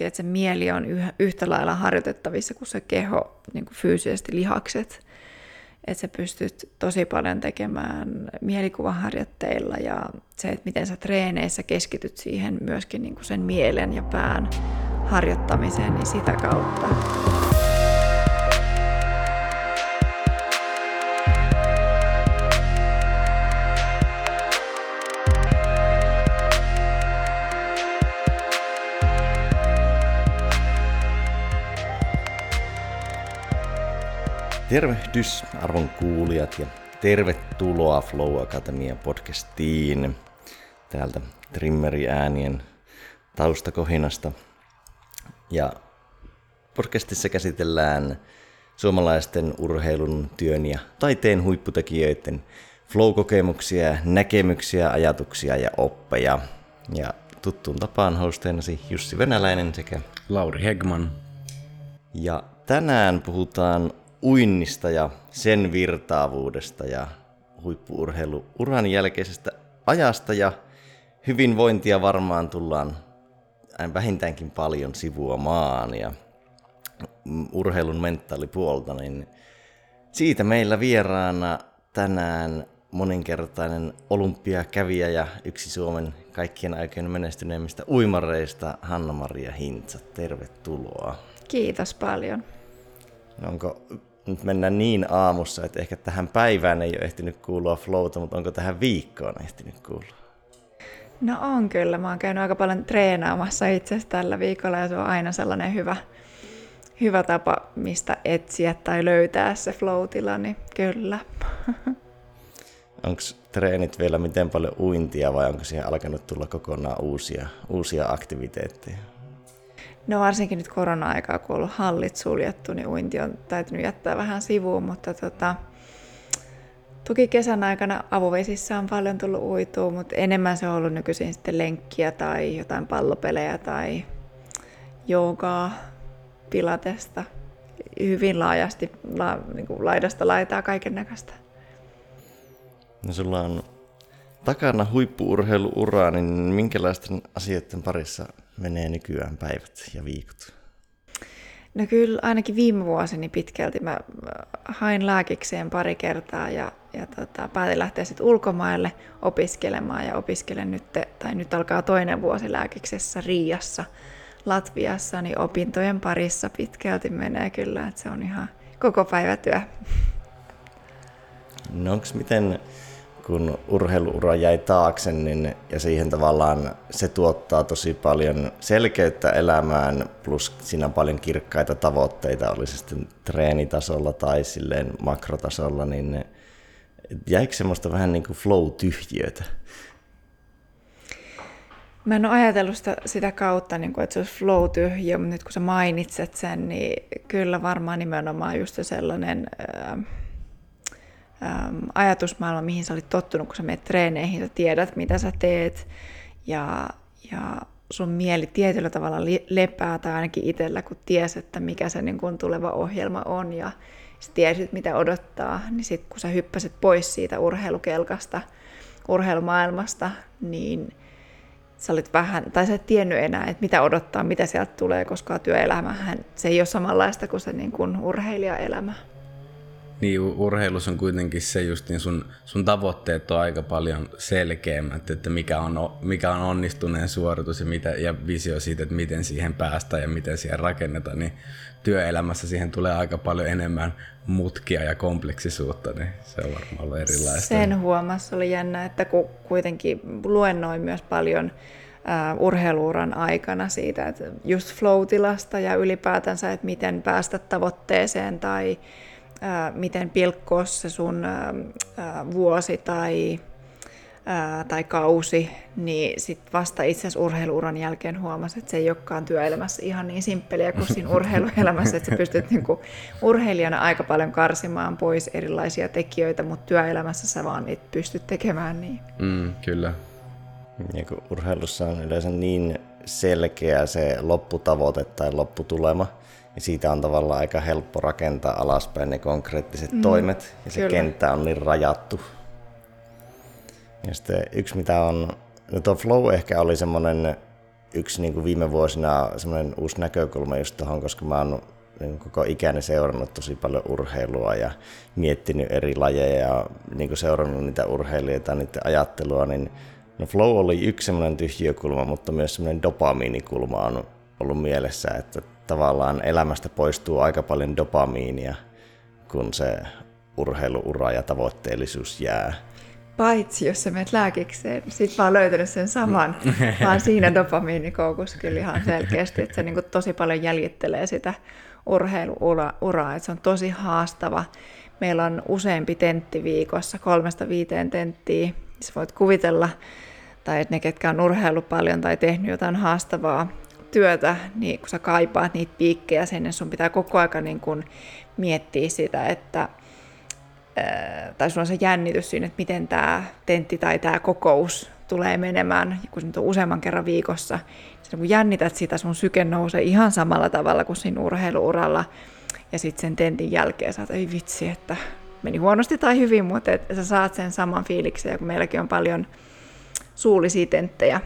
että se mieli on yhtä lailla harjoitettavissa kuin se keho, niin kuin fyysisesti lihakset. Että sä pystyt tosi paljon tekemään mielikuvaharjoitteilla ja se, että miten sä treeneissä keskityt siihen myöskin niin kuin sen mielen ja pään harjoittamiseen, niin sitä kautta. Tervehdys arvon kuulijat ja tervetuloa Flow Akatemian podcastiin täältä Trimmeri äänien taustakohinasta. Ja podcastissa käsitellään suomalaisten urheilun, työn ja taiteen huipputekijöiden flow-kokemuksia, näkemyksiä, ajatuksia ja oppeja. Ja tuttuun tapaan hosteenasi Jussi Venäläinen sekä Lauri Hegman. Ja tänään puhutaan uinnista ja sen virtaavuudesta ja huippuurheilu uran jälkeisestä ajasta ja hyvinvointia varmaan tullaan vähintäänkin paljon sivuamaan ja urheilun mentaalipuolta, niin siitä meillä vieraana tänään moninkertainen olympiakävijä ja yksi Suomen kaikkien aikojen menestyneimmistä uimareista Hanna-Maria Hintsa. Tervetuloa. Kiitos paljon. Onko nyt mennään niin aamussa, että ehkä tähän päivään ei ole ehtinyt kuulua flowta, mutta onko tähän viikkoon ehtinyt kuulua? No on kyllä. Mä oon käynyt aika paljon treenaamassa itse tällä viikolla ja se on aina sellainen hyvä, hyvä tapa, mistä etsiä tai löytää se flow niin kyllä. Onko treenit vielä miten paljon uintia vai onko siihen alkanut tulla kokonaan uusia, uusia aktiviteetteja? No varsinkin nyt korona-aikaa, kun on ollut hallit suljettu, niin uinti on täytynyt jättää vähän sivuun, mutta tota, toki kesän aikana avovesissä on paljon tullut uitua, mutta enemmän se on ollut nykyisin sitten lenkkiä tai jotain pallopelejä tai joogaa, pilatesta, hyvin laajasti, la, niin kuin laidasta laitaa kaiken näköistä. No sulla on takana huippuurheiluuraa, niin minkälaisten asioiden parissa menee nykyään päivät ja viikot? No kyllä ainakin viime vuosini pitkälti mä hain lääkikseen pari kertaa ja, ja tota, päätin lähteä sitten ulkomaille opiskelemaan ja opiskelen nyt, tai nyt alkaa toinen vuosi lääkiksessä Riassa Latviassa, niin opintojen parissa pitkälti menee kyllä, että se on ihan koko päivä työ. No onko miten kun urheiluura jäi taakse, niin, ja siihen tavallaan se tuottaa tosi paljon selkeyttä elämään, plus siinä on paljon kirkkaita tavoitteita, oli se sitten treenitasolla tai silleen makrotasolla, niin jäikö semmoista vähän niin kuin flow-tyhjiötä? Mä en ole ajatellut sitä, sitä kautta, niin kuin, että se olisi flow-tyhjiö, mutta nyt kun sä mainitset sen, niin kyllä varmaan nimenomaan just sellainen... Ää, äm, ajatusmaailma, mihin sä olit tottunut, kun sä menet treeneihin, sä tiedät, mitä sä teet, ja, ja sun mieli tietyllä tavalla lepää, tai ainakin itsellä, kun ties, että mikä se niin kun tuleva ohjelma on, ja sä tiesit, mitä odottaa, niin sitten kun sä hyppäsit pois siitä urheilukelkasta, urheilumaailmasta, niin sä olit vähän, tai sä et tiennyt enää, että mitä odottaa, mitä sieltä tulee, koska työelämähän se ei ole samanlaista kuin se niin kuin urheilijaelämä niin urheilussa on kuitenkin se just niin sun, sun tavoitteet on aika paljon selkeämmät, että mikä on, mikä on onnistuneen suoritus ja, mitä, ja visio siitä, että miten siihen päästään ja miten siihen rakennetaan, niin työelämässä siihen tulee aika paljon enemmän mutkia ja kompleksisuutta, niin se on varmaan ollut erilaista. Sen huomassa oli jännä, että kun kuitenkin luennoin myös paljon urheiluuran aikana siitä, että just flow-tilasta ja ylipäätänsä, että miten päästä tavoitteeseen tai miten pilkkoa se sun vuosi tai, tai kausi, niin sit vasta itse asiassa urheiluuran jälkeen huomasi, että se ei olekaan työelämässä ihan niin simppeliä kuin siinä urheiluelämässä, että sä pystyt niinku urheilijana aika paljon karsimaan pois erilaisia tekijöitä, mutta työelämässä sä vaan et pysty tekemään niin. Mm, kyllä. Ja kun urheilussa on yleensä niin selkeä se lopputavoite tai lopputulema, ja siitä on tavallaan aika helppo rakentaa alaspäin ne konkreettiset mm, toimet, ja se kyllä. kenttä on niin rajattu. Ja sitten yksi mitä on, no tuo flow ehkä oli semmoinen yksi niin kuin viime vuosina semmoinen uusi näkökulma just tuohon, koska mä oon niin koko ikäni seurannut tosi paljon urheilua ja miettinyt eri lajeja ja niin kuin seurannut niitä urheilijoita, niiden ajattelua, niin no flow oli yksi semmoinen tyhjiökulma, mutta myös semmoinen dopamiinikulma on ollut mielessä, että tavallaan elämästä poistuu aika paljon dopamiinia, kun se urheiluura ja tavoitteellisuus jää. Paitsi jos sä menet lääkikseen, sit vaan löytänyt sen saman, vaan siinä dopamiinikoukussa kyllä ihan selkeästi, että se niin tosi paljon jäljittelee sitä urheiluuraa, että se on tosi haastava. Meillä on useampi tentti viikossa, kolmesta viiteen tenttiä, sä voit kuvitella, tai että ne, ketkä on urheilu paljon tai tehnyt jotain haastavaa työtä, niin kun sä kaipaat niitä piikkejä sinne, sun pitää koko aika niin kun miettiä sitä, että tai sulla on se jännitys siinä, että miten tämä tentti tai tämä kokous tulee menemään, kun se on useamman kerran viikossa. Sitten kun jännität sitä, sun syke nousee ihan samalla tavalla kuin siinä urheiluuralla. Ja sitten sen tentin jälkeen saat, ei vitsi, että meni huonosti tai hyvin, mutta että sä saat sen saman fiiliksen, ja kun meilläkin on paljon suullisia tenttejä,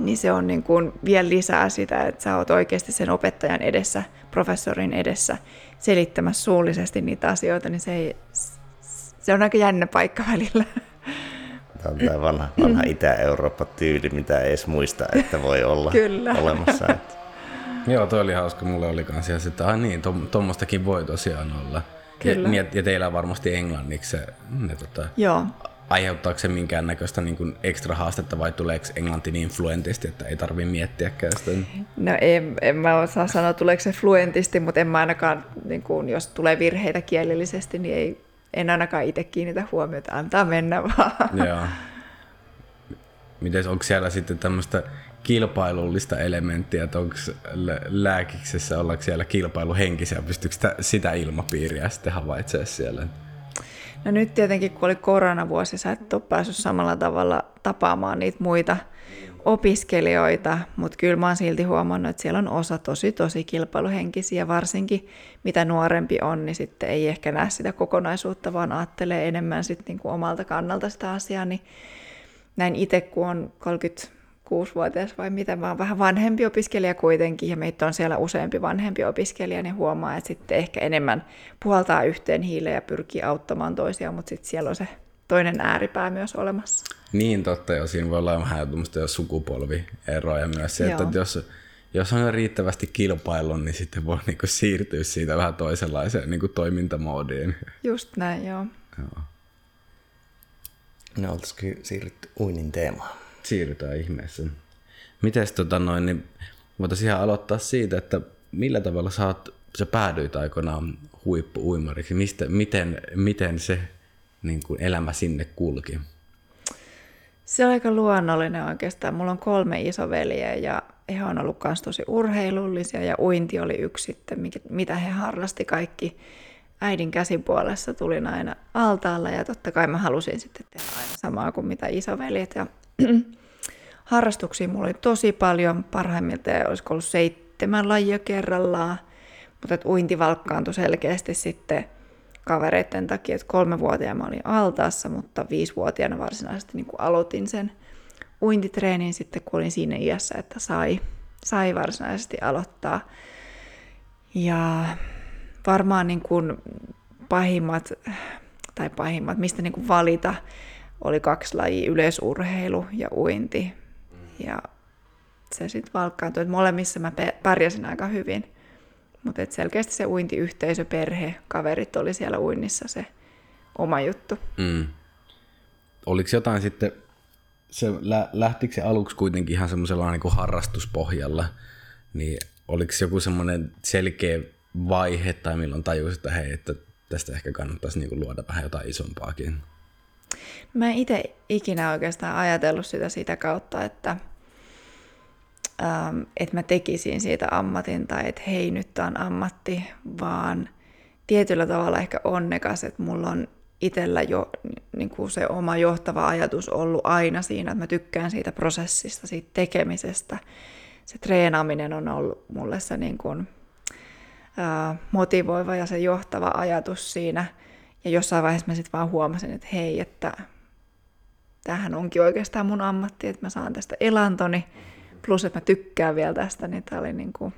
niin se on niin kuin vielä lisää sitä, että sä oot oikeasti sen opettajan edessä, professorin edessä selittämässä suullisesti niitä asioita, niin se, ei, se on aika jännä paikka välillä. Tämä on tämä vanha, vanha Itä-Eurooppa-tyyli, mitä ei edes muista, että voi olla Kyllä. olemassa. Että... Joo, toi oli hauska. Mulle oli kans että ah niin, tuommoistakin voi tosiaan olla. Kyllä. Ja, ja teillä on varmasti englanniksi se, ne, tota, Joo aiheuttaako se minkäännäköistä niin kuin ekstra haastetta vai tuleeko englanti niin fluentisti, että ei tarvi miettiäkään sitä? No en, en mä osaa sanoa, tuleeko se fluentisti, mutta en mä ainakaan, niin kuin, jos tulee virheitä kielellisesti, niin ei, en ainakaan itse kiinnitä huomiota, antaa mennä vaan. Joo. Miten onko siellä sitten tämmöistä kilpailullista elementtiä, että onko lääkiksessä, ollaanko siellä kilpailuhenkisiä, pystyykö sitä, sitä ilmapiiriä sitten havaitsemaan siellä? No nyt tietenkin, kun oli koronavuosi, sä et ole päässyt samalla tavalla tapaamaan niitä muita opiskelijoita, mutta kyllä mä oon silti huomannut, että siellä on osa tosi tosi kilpailuhenkisiä, varsinkin mitä nuorempi on, niin sitten ei ehkä näe sitä kokonaisuutta, vaan ajattelee enemmän sitten niin kuin omalta kannalta sitä asiaa, niin näin itse, kun on 30 kuusivuotias vai mitä, mä oon vähän vanhempi opiskelija kuitenkin, ja meitä on siellä useampi vanhempi opiskelija, niin huomaa, että sitten ehkä enemmän puhaltaa yhteen hiileen ja pyrkii auttamaan toisiaan, mutta sitten siellä on se toinen ääripää myös olemassa. Niin totta, ja siinä voi olla vähän jo sukupolvieroja myös se, että jos, jos on riittävästi kilpailu, niin sitten voi niinku siirtyä siitä vähän toisenlaiseen niinku toimintamoodiin. Just näin, joo. joo. No, oltaisikin siirrytty uinin teemaan siirrytään ihmeessä. Mites tota noin, niin voitaisiin ihan aloittaa siitä, että millä tavalla sä, oot, sä päädyit aikoinaan huippu-uimariksi? Mistä, miten, miten se niin kuin elämä sinne kulki? Se on aika luonnollinen oikeastaan. Mulla on kolme isoveliä ja he on ollut myös tosi urheilullisia ja uinti oli yksi sitten, mitä he harrasti kaikki. Äidin käsipuolessa tulin aina altaalla ja totta kai mä halusin sitten tehdä aina samaa kuin mitä isoveljet. Ja harrastuksia mulla oli tosi paljon, parhaimmiltaan olisiko ollut seitsemän lajia kerrallaan, mutta että uinti valkkaantui selkeästi sitten kavereiden takia, että kolmevuotiaana mä olin altaassa, mutta viisivuotiaana varsinaisesti niin aloitin sen uintitreenin sitten, kun olin siinä iässä, että sai, sai varsinaisesti aloittaa. Ja varmaan niin kuin pahimmat, tai pahimmat, mistä niin kuin valita, oli kaksi lajia, yleisurheilu ja uinti. Ja se sitten valkkaantui, että molemmissa mä pärjäsin aika hyvin. Mutta selkeästi se uintiyhteisö, perhe, kaverit oli siellä uinnissa se oma juttu. Mm. Oliko jotain sitten, se, lähtikö se aluksi kuitenkin ihan semmoisella niin harrastuspohjalla, niin oliko joku semmoinen selkeä vaihe tai milloin tajusit, että hei, että tästä ehkä kannattaisi niin kuin luoda vähän jotain isompaakin? Mä en itse ikinä oikeastaan ajatellut sitä sitä kautta, että, ähm, että mä tekisin siitä ammatin tai että hei nyt on ammatti, vaan tietyllä tavalla ehkä onnekas, että mulla on itsellä jo niin kuin se oma johtava ajatus ollut aina siinä, että mä tykkään siitä prosessista, siitä tekemisestä. Se treenaaminen on ollut mulle se niin kuin, motivoiva ja se johtava ajatus siinä – ja jossain vaiheessa mä sitten vaan huomasin, että hei, että tämähän onkin oikeastaan mun ammatti, että mä saan tästä elantoni, plus että mä tykkään vielä tästä, niin tämä oli niin kuin,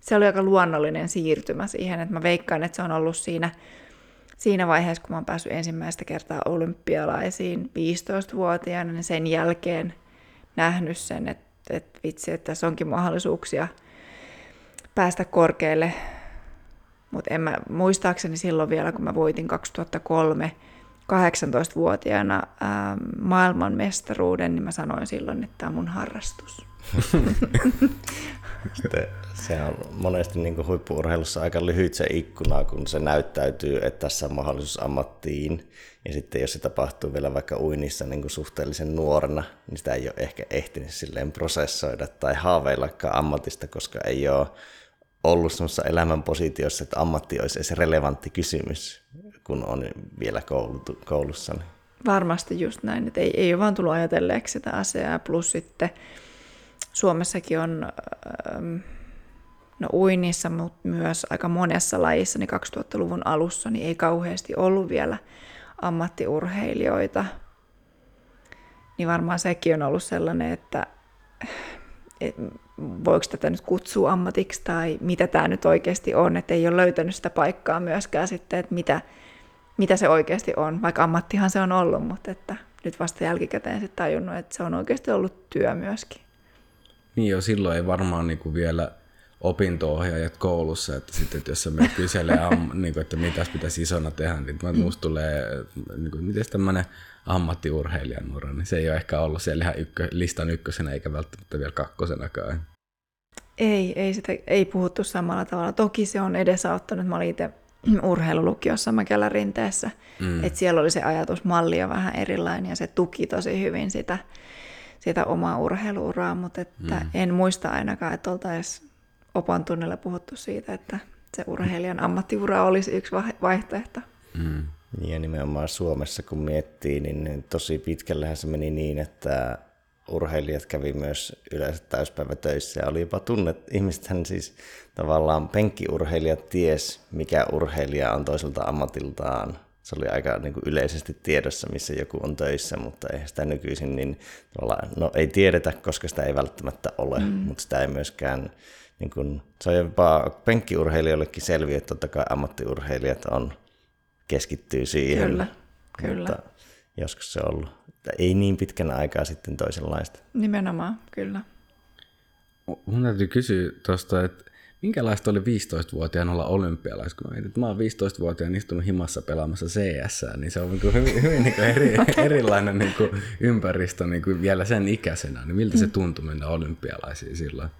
se oli aika luonnollinen siirtymä siihen, että mä veikkaan, että se on ollut siinä, siinä vaiheessa, kun mä oon päässyt ensimmäistä kertaa olympialaisiin 15-vuotiaana, niin sen jälkeen nähnyt sen, että, että vitsi, että tässä onkin mahdollisuuksia päästä korkealle. Mutta en mä, muistaakseni silloin vielä, kun mä voitin 2003 18-vuotiaana ää, maailmanmestaruuden, niin mä sanoin silloin, että tämä on mun harrastus. Sitten se on monesti niin huippuurheilussa aika lyhyt se ikkuna, kun se näyttäytyy, että tässä on mahdollisuus ammattiin. Ja sitten jos se tapahtuu vielä vaikka uinnissa niin kuin suhteellisen nuorena, niin sitä ei ole ehkä ehtinyt silleen prosessoida tai haaveillakaan ammatista, koska ei ole ollut semmoisessa elämän positiossa, että ammatti olisi edes relevantti kysymys, kun on vielä koulussa. Niin. Varmasti just näin, että ei, ei ole vaan tullut ajatelleeksi sitä asiaa, plus sitten Suomessakin on ähm, no uinnissa, mutta myös aika monessa lajissa, niin 2000-luvun alussa niin ei kauheasti ollut vielä ammattiurheilijoita. Niin varmaan sekin on ollut sellainen, että et, voiko tätä nyt kutsua ammatiksi tai mitä tämä nyt oikeasti on, että ei ole löytänyt sitä paikkaa myöskään sitten, että mitä, mitä se oikeasti on, vaikka ammattihan se on ollut, mutta että nyt vasta jälkikäteen sitten tajunnut, että se on oikeasti ollut työ myöskin. Niin jo silloin ei varmaan niin kuin vielä opinto-ohjaajat koulussa, että sitten että jos sä menet kyselee, am, niin kuin, että mitä pitäisi isona tehdä, niin mm. musta tulee, niin kuin, miten tämmöinen ammattiurheilijan ura, niin se ei ole ehkä ollut siellä ihan ykkö, listan ykkösenä eikä välttämättä vielä kakkosenakaan. Ei, ei, sitä, ei puhuttu samalla tavalla. Toki se on edesauttanut. Mä olin itse urheilulukiossa Mäkelän rinteessä, mm. että siellä oli se ajatusmalli jo vähän erilainen ja se tuki tosi hyvin sitä, sitä omaa urheiluuraa, mutta että mm. en muista ainakaan, että oltaisiin opan tunnella puhuttu siitä, että se urheilijan ammattiura olisi yksi vaihtoehto. Mm. Ja nimenomaan Suomessa kun miettii, niin tosi pitkällähän se meni niin, että urheilijat kävi myös yleensä täyspäivätöissä ja oli jopa tunnet, ihmisethän siis tavallaan penkkiurheilijat ties, mikä urheilija on toiselta ammatiltaan. Se oli aika niin kuin yleisesti tiedossa, missä joku on töissä, mutta ei sitä nykyisin niin tavallaan, no ei tiedetä, koska sitä ei välttämättä ole, mm. mutta sitä ei myöskään, niin kuin, se on jopa penkkiurheilijoillekin selviö, että totta kai ammattiurheilijat on, keskittyy siihen. Kyllä, kyllä. Mutta joskus se on ollut että ei niin pitkän aikaa sitten toisenlaista. Nimenomaan, kyllä. Mun täytyy kysyä tuosta, että minkälaista oli 15-vuotiaana olla olympialais? Kun mä, että mä oon 15-vuotiaana istunut himassa pelaamassa CS, niin se on niin hyvin, hyvin niin eri, erilainen niin kuin ympäristö niin kuin vielä sen ikäisenä. Niin miltä se tuntui mennä olympialaisiin silloin?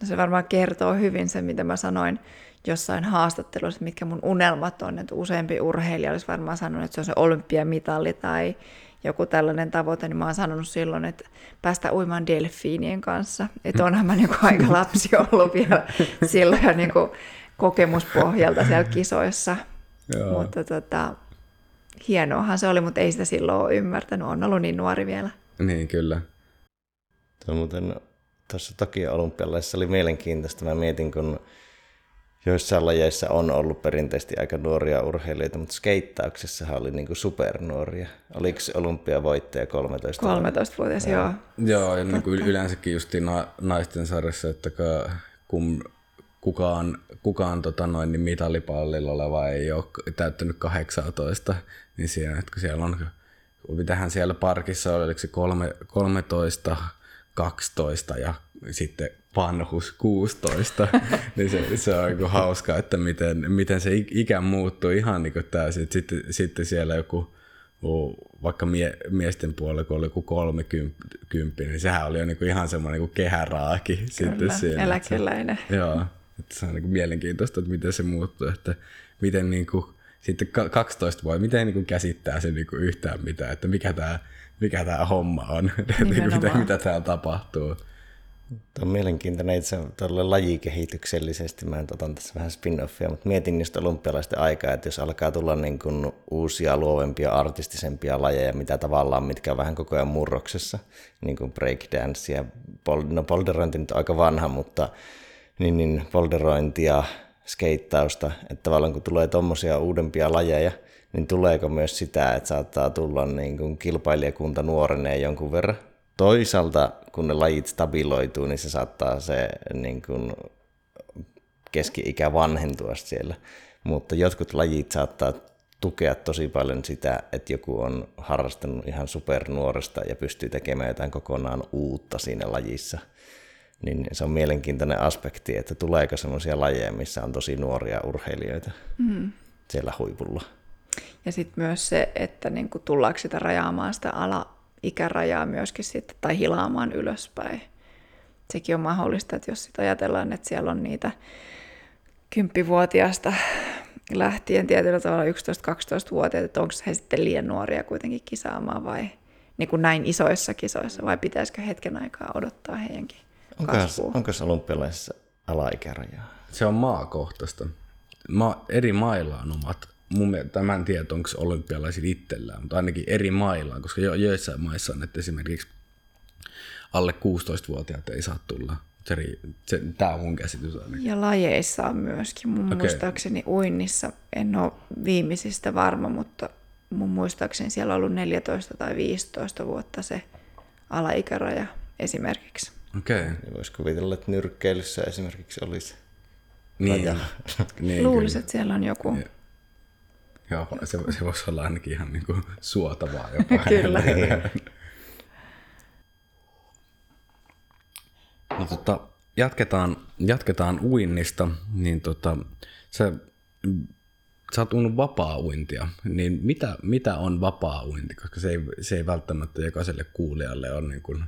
No se varmaan kertoo hyvin se, mitä mä sanoin jossain haastattelussa, mitkä mun unelmat on, että useampi urheilija olisi varmaan sanonut, että se on se olympiamitali tai joku tällainen tavoite, niin mä oon sanonut silloin, että päästä uimaan delfiinien kanssa. Että onhan mä niin aika lapsi ollut vielä silloin jo niin kokemuspohjalta siellä kisoissa. Joo. Mutta tota, hienoahan se oli, mutta ei sitä silloin ole ymmärtänyt. On ollut niin nuori vielä. Niin, kyllä. Tuo muuten tuossa Tokio olympialaisissa oli mielenkiintoista. Mä mietin, kun joissain lajeissa on ollut perinteisesti aika nuoria urheilijoita, mutta skeittauksessahan oli niin kuin supernuoria. Oliko olympiavoittaja 13 13-vuotias, joo. Joo, joo ja niin kuin yleensäkin justiin naisten sarjassa, että kun kukaan, kukaan tota noin, niin mitalipallilla oleva ei ole täyttänyt 18, niin siinä, että kun siellä on, mitähän siellä parkissa oli, oliko se 13, 12 ja sitten vanhus 16, niin se, se on niin hauska, että miten, miten se ikä muuttuu ihan niin kuin tämä. Sitten, sitten siellä joku vaikka mie, miesten puolella, kun oli joku 30, niin sehän oli jo niin kuin ihan semmoinen niin kehäraaki. Kyllä, sitten siinä, eläkeläinen. Se, joo, että se on niin kuin mielenkiintoista, että miten se muuttuu, että miten niin kuin, sitten 12 vuotta, miten niin kuin käsittää se niin kuin yhtään mitään, että mikä tämä mikä tämä homma on, mitä, mitä täällä tapahtuu. Tuo on mielenkiintoinen itse tuolle lajikehityksellisesti. Mä otan tässä vähän spin-offia, mutta mietin niistä olympialaisten aikaa, että jos alkaa tulla niin kuin uusia, luovempia, artistisempia lajeja, mitä tavallaan, mitkä on vähän koko ajan murroksessa, niin kuin breakdance ja pol- no polderointi nyt on aika vanha, mutta niin, niin polderointi ja skeittausta, että tavallaan kun tulee tuommoisia uudempia lajeja, niin tuleeko myös sitä, että saattaa tulla niin kuin kilpailijakunta nuorenee jonkun verran? toisaalta kun ne lajit stabiloituu, niin se saattaa se niin kuin, keski-ikä vanhentua siellä. Mutta jotkut lajit saattaa tukea tosi paljon sitä, että joku on harrastanut ihan supernuoresta ja pystyy tekemään jotain kokonaan uutta siinä lajissa. Niin se on mielenkiintoinen aspekti, että tuleeko sellaisia lajeja, missä on tosi nuoria urheilijoita mm. siellä huipulla. Ja sitten myös se, että niinku tullaanko sitä rajaamaan sitä ala-ikärajaa myöskin sitten, tai hilaamaan ylöspäin. Sekin on mahdollista, että jos sitä ajatellaan, että siellä on niitä kymppivuotiaasta lähtien tietyllä tavalla 11-12-vuotiaat, että onko he sitten liian nuoria kuitenkin kisaamaan vai niin kuin näin isoissa kisoissa, vai pitäisikö hetken aikaa odottaa heidänkin kasvua? Onko olympialaisissa alaikärajaa? Se on maakohtaista. Ma- eri mailla on omat mun mielestä, tämän tiedä, onko olympialaisilla itsellään, mutta ainakin eri mailla, koska jo, joissain maissa on, että esimerkiksi alle 16-vuotiaat ei saa tulla. Se, se, tämä on mun käsitys ainakin. Ja lajeissa on myöskin. Mun okay. muistaakseni uinnissa, en ole viimeisistä varma, mutta mun muistaakseni siellä on ollut 14 tai 15 vuotta se alaikäraja esimerkiksi. Okei. Okay. Niin voisi kuvitella, että nyrkkeilyssä esimerkiksi olisi niin. niin, Luulisin, että siellä on joku. Ja Joo, se, se voisi olla ainakin ihan niin kuin suotavaa jopa. Kyllä. no, tota, jatketaan, jatketaan uinnista, niin tota, sä, sä oot uinut vapaa-uintia, niin mitä, mitä on vapaa-uinti? Koska se ei, se ei välttämättä jokaiselle kuulijalle ole niin kuin,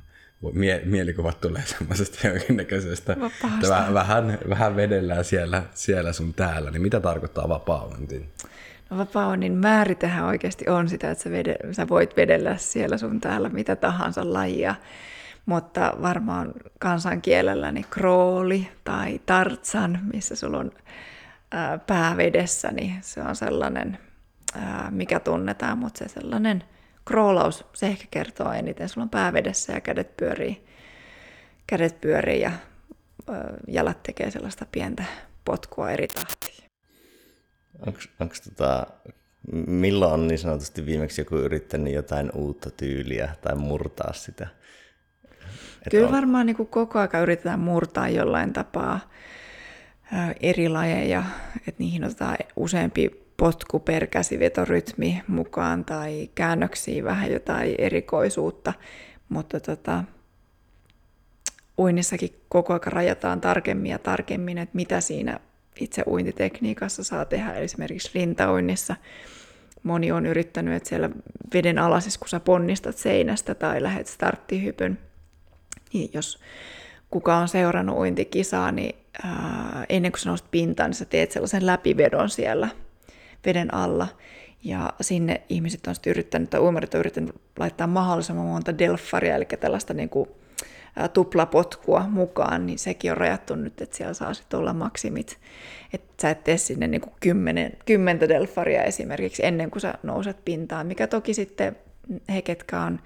mie, mielikuvat tulee semmoisesta jonkinnäköisestä, että vähän, vähän vedellään siellä, siellä sun täällä, niin mitä tarkoittaa vapaa-uinti? Vapaunin määritehän oikeasti on sitä, että sä, vede, sä voit vedellä siellä sun täällä mitä tahansa lajia, mutta varmaan kansankielellä niin krooli tai tartsan, missä sulla on ää, niin se on sellainen, ää, mikä tunnetaan, mutta se sellainen kroolaus, se ehkä kertoo eniten. Sulla on pää vedessä ja kädet pyörii, kädet pyörii ja ää, jalat tekee sellaista pientä potkua eri tahtiin. Onko tota, milloin on niin sanotusti viimeksi joku yrittänyt jotain uutta tyyliä tai murtaa sitä? Et Kyllä on... varmaan niin koko ajan yritetään murtaa jollain tapaa eri lajeja, että niihin otetaan useampi potku per käsivetorytmi mukaan tai käännöksiä vähän jotain erikoisuutta, mutta tota, uinnissakin koko ajan rajataan tarkemmin ja tarkemmin, että mitä siinä itse uintitekniikassa saa tehdä, esimerkiksi rintauinnissa. Moni on yrittänyt, että siellä veden alaisessa, kun sä ponnistat seinästä tai lähdet starttihypyn, niin jos kuka on seurannut uintikisaa, niin ää, ennen kuin sä nouset pintaan, niin sä teet sellaisen läpivedon siellä veden alla. Ja sinne ihmiset on sitten yrittänyt, tai uimarit on yrittänyt laittaa mahdollisimman monta delfaria, eli tällaista niin kuin tuplapotkua mukaan, niin sekin on rajattu nyt, että siellä saa sitten olla maksimit. Että sä et tee sinne niin kuin kymmenen, kymmentä delfaria esimerkiksi ennen kuin sä nouset pintaan, mikä toki sitten he, ketkä on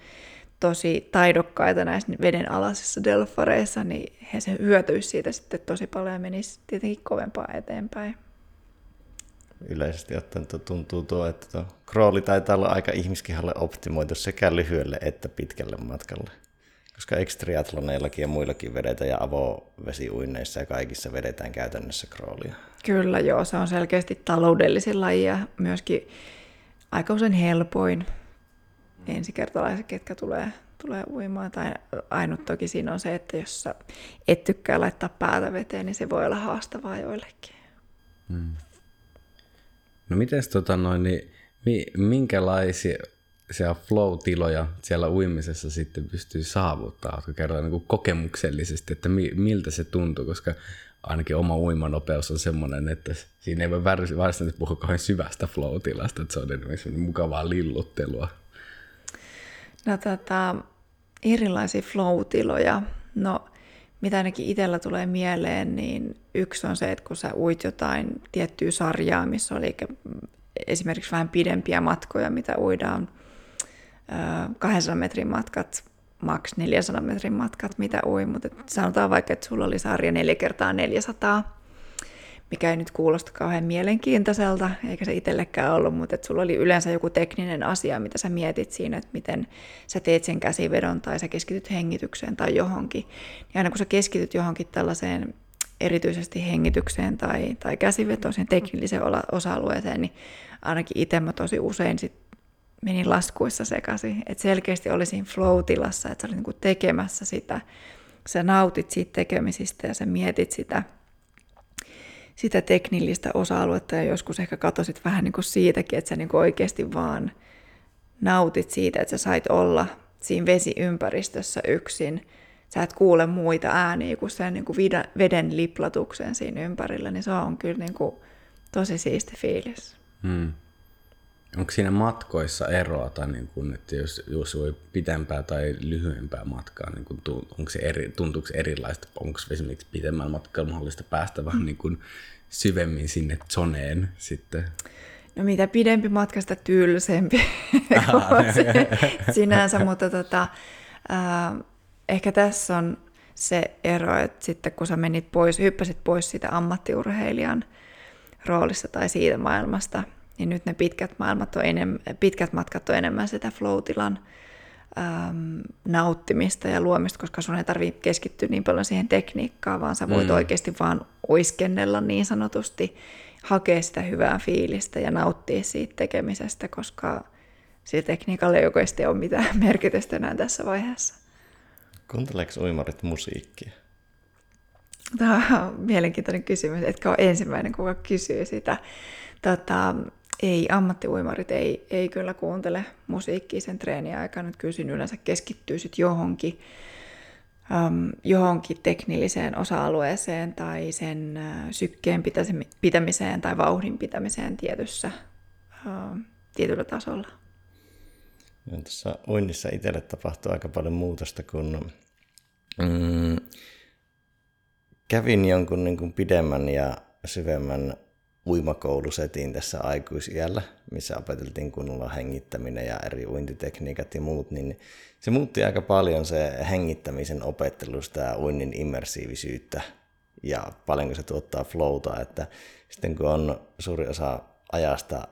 tosi taidokkaita näissä veden alaisissa delfareissa, niin he se hyötyisi siitä sitten tosi paljon ja menisi tietenkin kovempaa eteenpäin. Yleisesti ottaen tuntuu tuo, että tuo krooli taitaa olla aika ihmiskihalle optimoitu sekä lyhyelle että pitkälle matkalle. Koska ekstriatloneillakin ja muillakin vedetään ja avovesiuinneissa ja kaikissa vedetään käytännössä kroolia. Kyllä joo, se on selkeästi taloudellisin laji ja myöskin aika usein helpoin ensikertalaiset, ketkä tulee, tulee uimaan. Tai ainut toki siinä on se, että jos sä et tykkää laittaa päätä veteen, niin se voi olla haastavaa joillekin. Hmm. No miten tota noin, niin minkälaisia siellä flow-tiloja siellä uimisessa sitten pystyy saavuttaa? Oletko kertoa niin kokemuksellisesti, että mi, miltä se tuntuu, koska ainakin oma uimanopeus on semmoinen, että siinä ei voi varsinaisesti puhua kauhean syvästä flow-tilasta, että se on esimerkiksi mukavaa lilluttelua. No tota, erilaisia flow-tiloja. No, mitä ainakin itsellä tulee mieleen, niin yksi on se, että kun sä uit jotain tiettyä sarjaa, missä oli esimerkiksi vähän pidempiä matkoja, mitä uidaan 200 metrin matkat, maks 400 metrin matkat, mitä ui, mutta sanotaan vaikka, että sulla oli sarja 4 kertaa 400 mikä ei nyt kuulosta kauhean mielenkiintoiselta, eikä se itsellekään ollut, mutta että sulla oli yleensä joku tekninen asia, mitä sä mietit siinä, että miten sä teet sen käsivedon tai sä keskityt hengitykseen tai johonkin. Ja aina kun sä keskityt johonkin tällaiseen erityisesti hengitykseen tai, tai käsivetoiseen teknilliseen osa-alueeseen, niin ainakin itse mä tosi usein sit menin laskuissa sekaisin. Että selkeästi oli siinä flow-tilassa, että sä olit niinku tekemässä sitä, sä nautit siitä tekemisistä ja sä mietit sitä, sitä teknillistä osa-aluetta ja joskus ehkä katosit vähän niin kuin siitäkin, että sä niin oikeasti vaan nautit siitä, että sä sait olla siinä vesiympäristössä yksin. Sä et kuule muita ääniä kuin sen niin kuin veden liplatuksen siinä ympärillä, niin se on kyllä niin kuin tosi siisti fiilis. Hmm. Onko siinä matkoissa eroa, tai niin kun, että jos, jos voi pitempää tai lyhyempää matkaa, niin kun, onko se eri, tuntuuko se erilaista? Onko esimerkiksi pitemmän matkalla mahdollista päästä vähän niin kun syvemmin sinne zoneen sitten? No mitä pidempi matka, sitä tylsempi sinänsä, mutta tota, äh, ehkä tässä on se ero, että sitten kun sä menit pois, hyppäsit pois siitä ammattiurheilijan roolista tai siitä maailmasta, niin nyt ne pitkät, maailmat on enemmän, pitkät matkat on enemmän sitä flow-tilan äm, nauttimista ja luomista, koska sun ei tarvitse keskittyä niin paljon siihen tekniikkaan, vaan sä voit mm. oikeasti vaan oiskennella niin sanotusti, hakea sitä hyvää fiilistä ja nauttia siitä tekemisestä, koska sillä tekniikalla ei oikeasti ole mitään merkitystä enää tässä vaiheessa. Kuunteleeko uimarit musiikkia? Tämä on mielenkiintoinen kysymys, etkä ole ensimmäinen, kuka kysyy sitä. Tota, ei, ammattiuimarit ei, ei kyllä kuuntele musiikkia sen treeniä aikana. Kyllä yleensä keskittyy sit johonkin, um, johonkin teknilliseen osa-alueeseen tai sen sykkeen pitämiseen tai vauhdin pitämiseen tietyssä, uh, tietyllä tasolla. Ja tässä uinnissa itselle tapahtuu aika paljon muutosta, kun mm, kävin jonkun niin kuin pidemmän ja syvemmän uimakoulusetin tässä aikuisiällä, missä opeteltiin kunnolla hengittäminen ja eri uintitekniikat ja muut, niin se muutti aika paljon se hengittämisen opettelusta ja uinnin immersiivisyyttä ja paljonko se tuottaa flowta, että sitten kun on suuri osa ajasta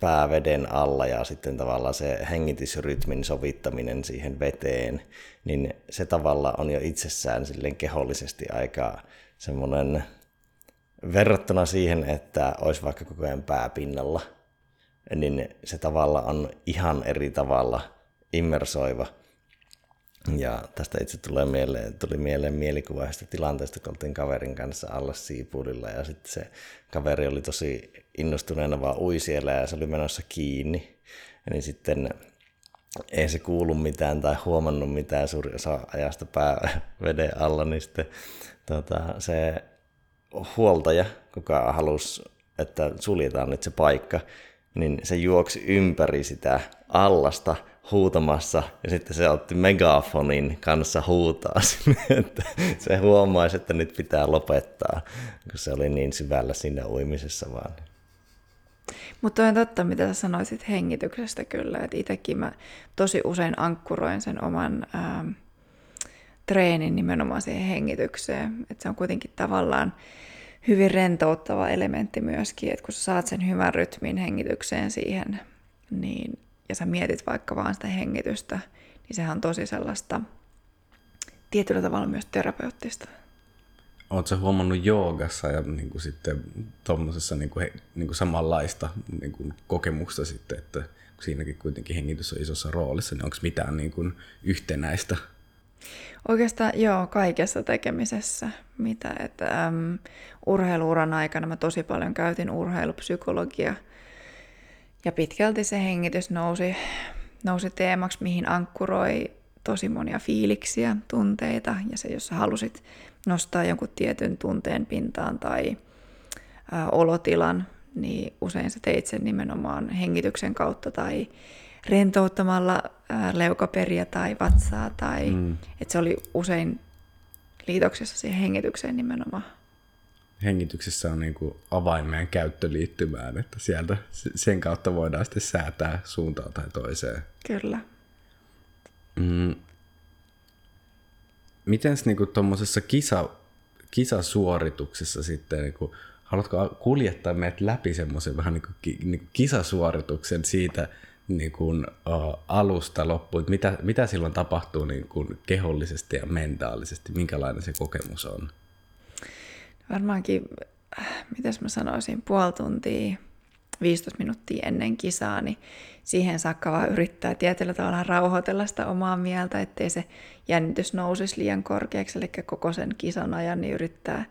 pääveden alla ja sitten tavallaan se hengitysrytmin sovittaminen siihen veteen, niin se tavalla on jo itsessään silleen kehollisesti aika semmoinen verrattuna siihen, että olisi vaikka koko ajan pääpinnalla, niin se tavalla on ihan eri tavalla immersoiva. Ja tästä itse tulee mieleen, tuli mieleen mielikuvaista tilanteesta, kun oltiin kaverin kanssa alla Siipulilla ja sitten se kaveri oli tosi innostuneena vaan ui siellä ja se oli menossa kiinni. Niin sitten ei se kuulu mitään tai huomannut mitään suuri osa ajasta pää veden alla, niin sitten tota, se huoltaja, kuka halusi, että suljetaan nyt se paikka, niin se juoksi ympäri sitä allasta huutamassa ja sitten se otti megafonin kanssa huutaa sinne, että se huomaisi, että nyt pitää lopettaa, kun se oli niin syvällä siinä uimisessa vaan. Mutta on totta, mitä sä sanoisit hengityksestä kyllä, että itsekin mä tosi usein ankkuroin sen oman ää, treenin nimenomaan siihen hengitykseen, että se on kuitenkin tavallaan hyvin rentouttava elementti myöskin, että kun sä saat sen hyvän rytmin hengitykseen siihen, niin, ja sä mietit vaikka vaan sitä hengitystä, niin sehän on tosi sellaista tietyllä tavalla myös terapeuttista. Oletko huomannut joogassa ja niin kuin sitten tuommoisessa niin kuin, niin kuin samanlaista niin kuin kokemusta sitten, että siinäkin kuitenkin hengitys on isossa roolissa, niin onko mitään niin kuin yhtenäistä Oikeastaan joo, kaikessa tekemisessä. Mitä, että, äm, urheiluuran aikana mä tosi paljon käytin urheilupsykologia ja pitkälti se hengitys nousi, nousi teemaksi, mihin ankkuroi tosi monia fiiliksiä, tunteita ja se, jos sä halusit nostaa jonkun tietyn tunteen pintaan tai ä, olotilan, niin usein sä teit sen nimenomaan hengityksen kautta tai rentouttamalla leukaperiä tai vatsaa, tai mm. että se oli usein liitoksessa siihen hengitykseen nimenomaan. Hengityksessä on niin kuin avain meidän käyttöliittymään, että sieltä sen kautta voidaan sitten säätää suuntaan tai toiseen. Kyllä. Mm. Miten niin tuommoisessa kisa, kisasuorituksessa sitten, niin kuin, haluatko kuljettaa meidät läpi semmoisen vähän niin kuin, niin kuin kisasuorituksen siitä niin kuin, uh, alusta loppuun, että mitä, mitä silloin tapahtuu niin kuin kehollisesti ja mentaalisesti, minkälainen se kokemus on? Varmaankin, miten mä sanoisin, puoli tuntia 15 minuuttia ennen kisaa, niin siihen saakka vaan yrittää tietyllä tavalla rauhoitella sitä omaa mieltä, ettei se jännitys nousisi liian korkeaksi, eli koko sen kisan ajan niin yrittää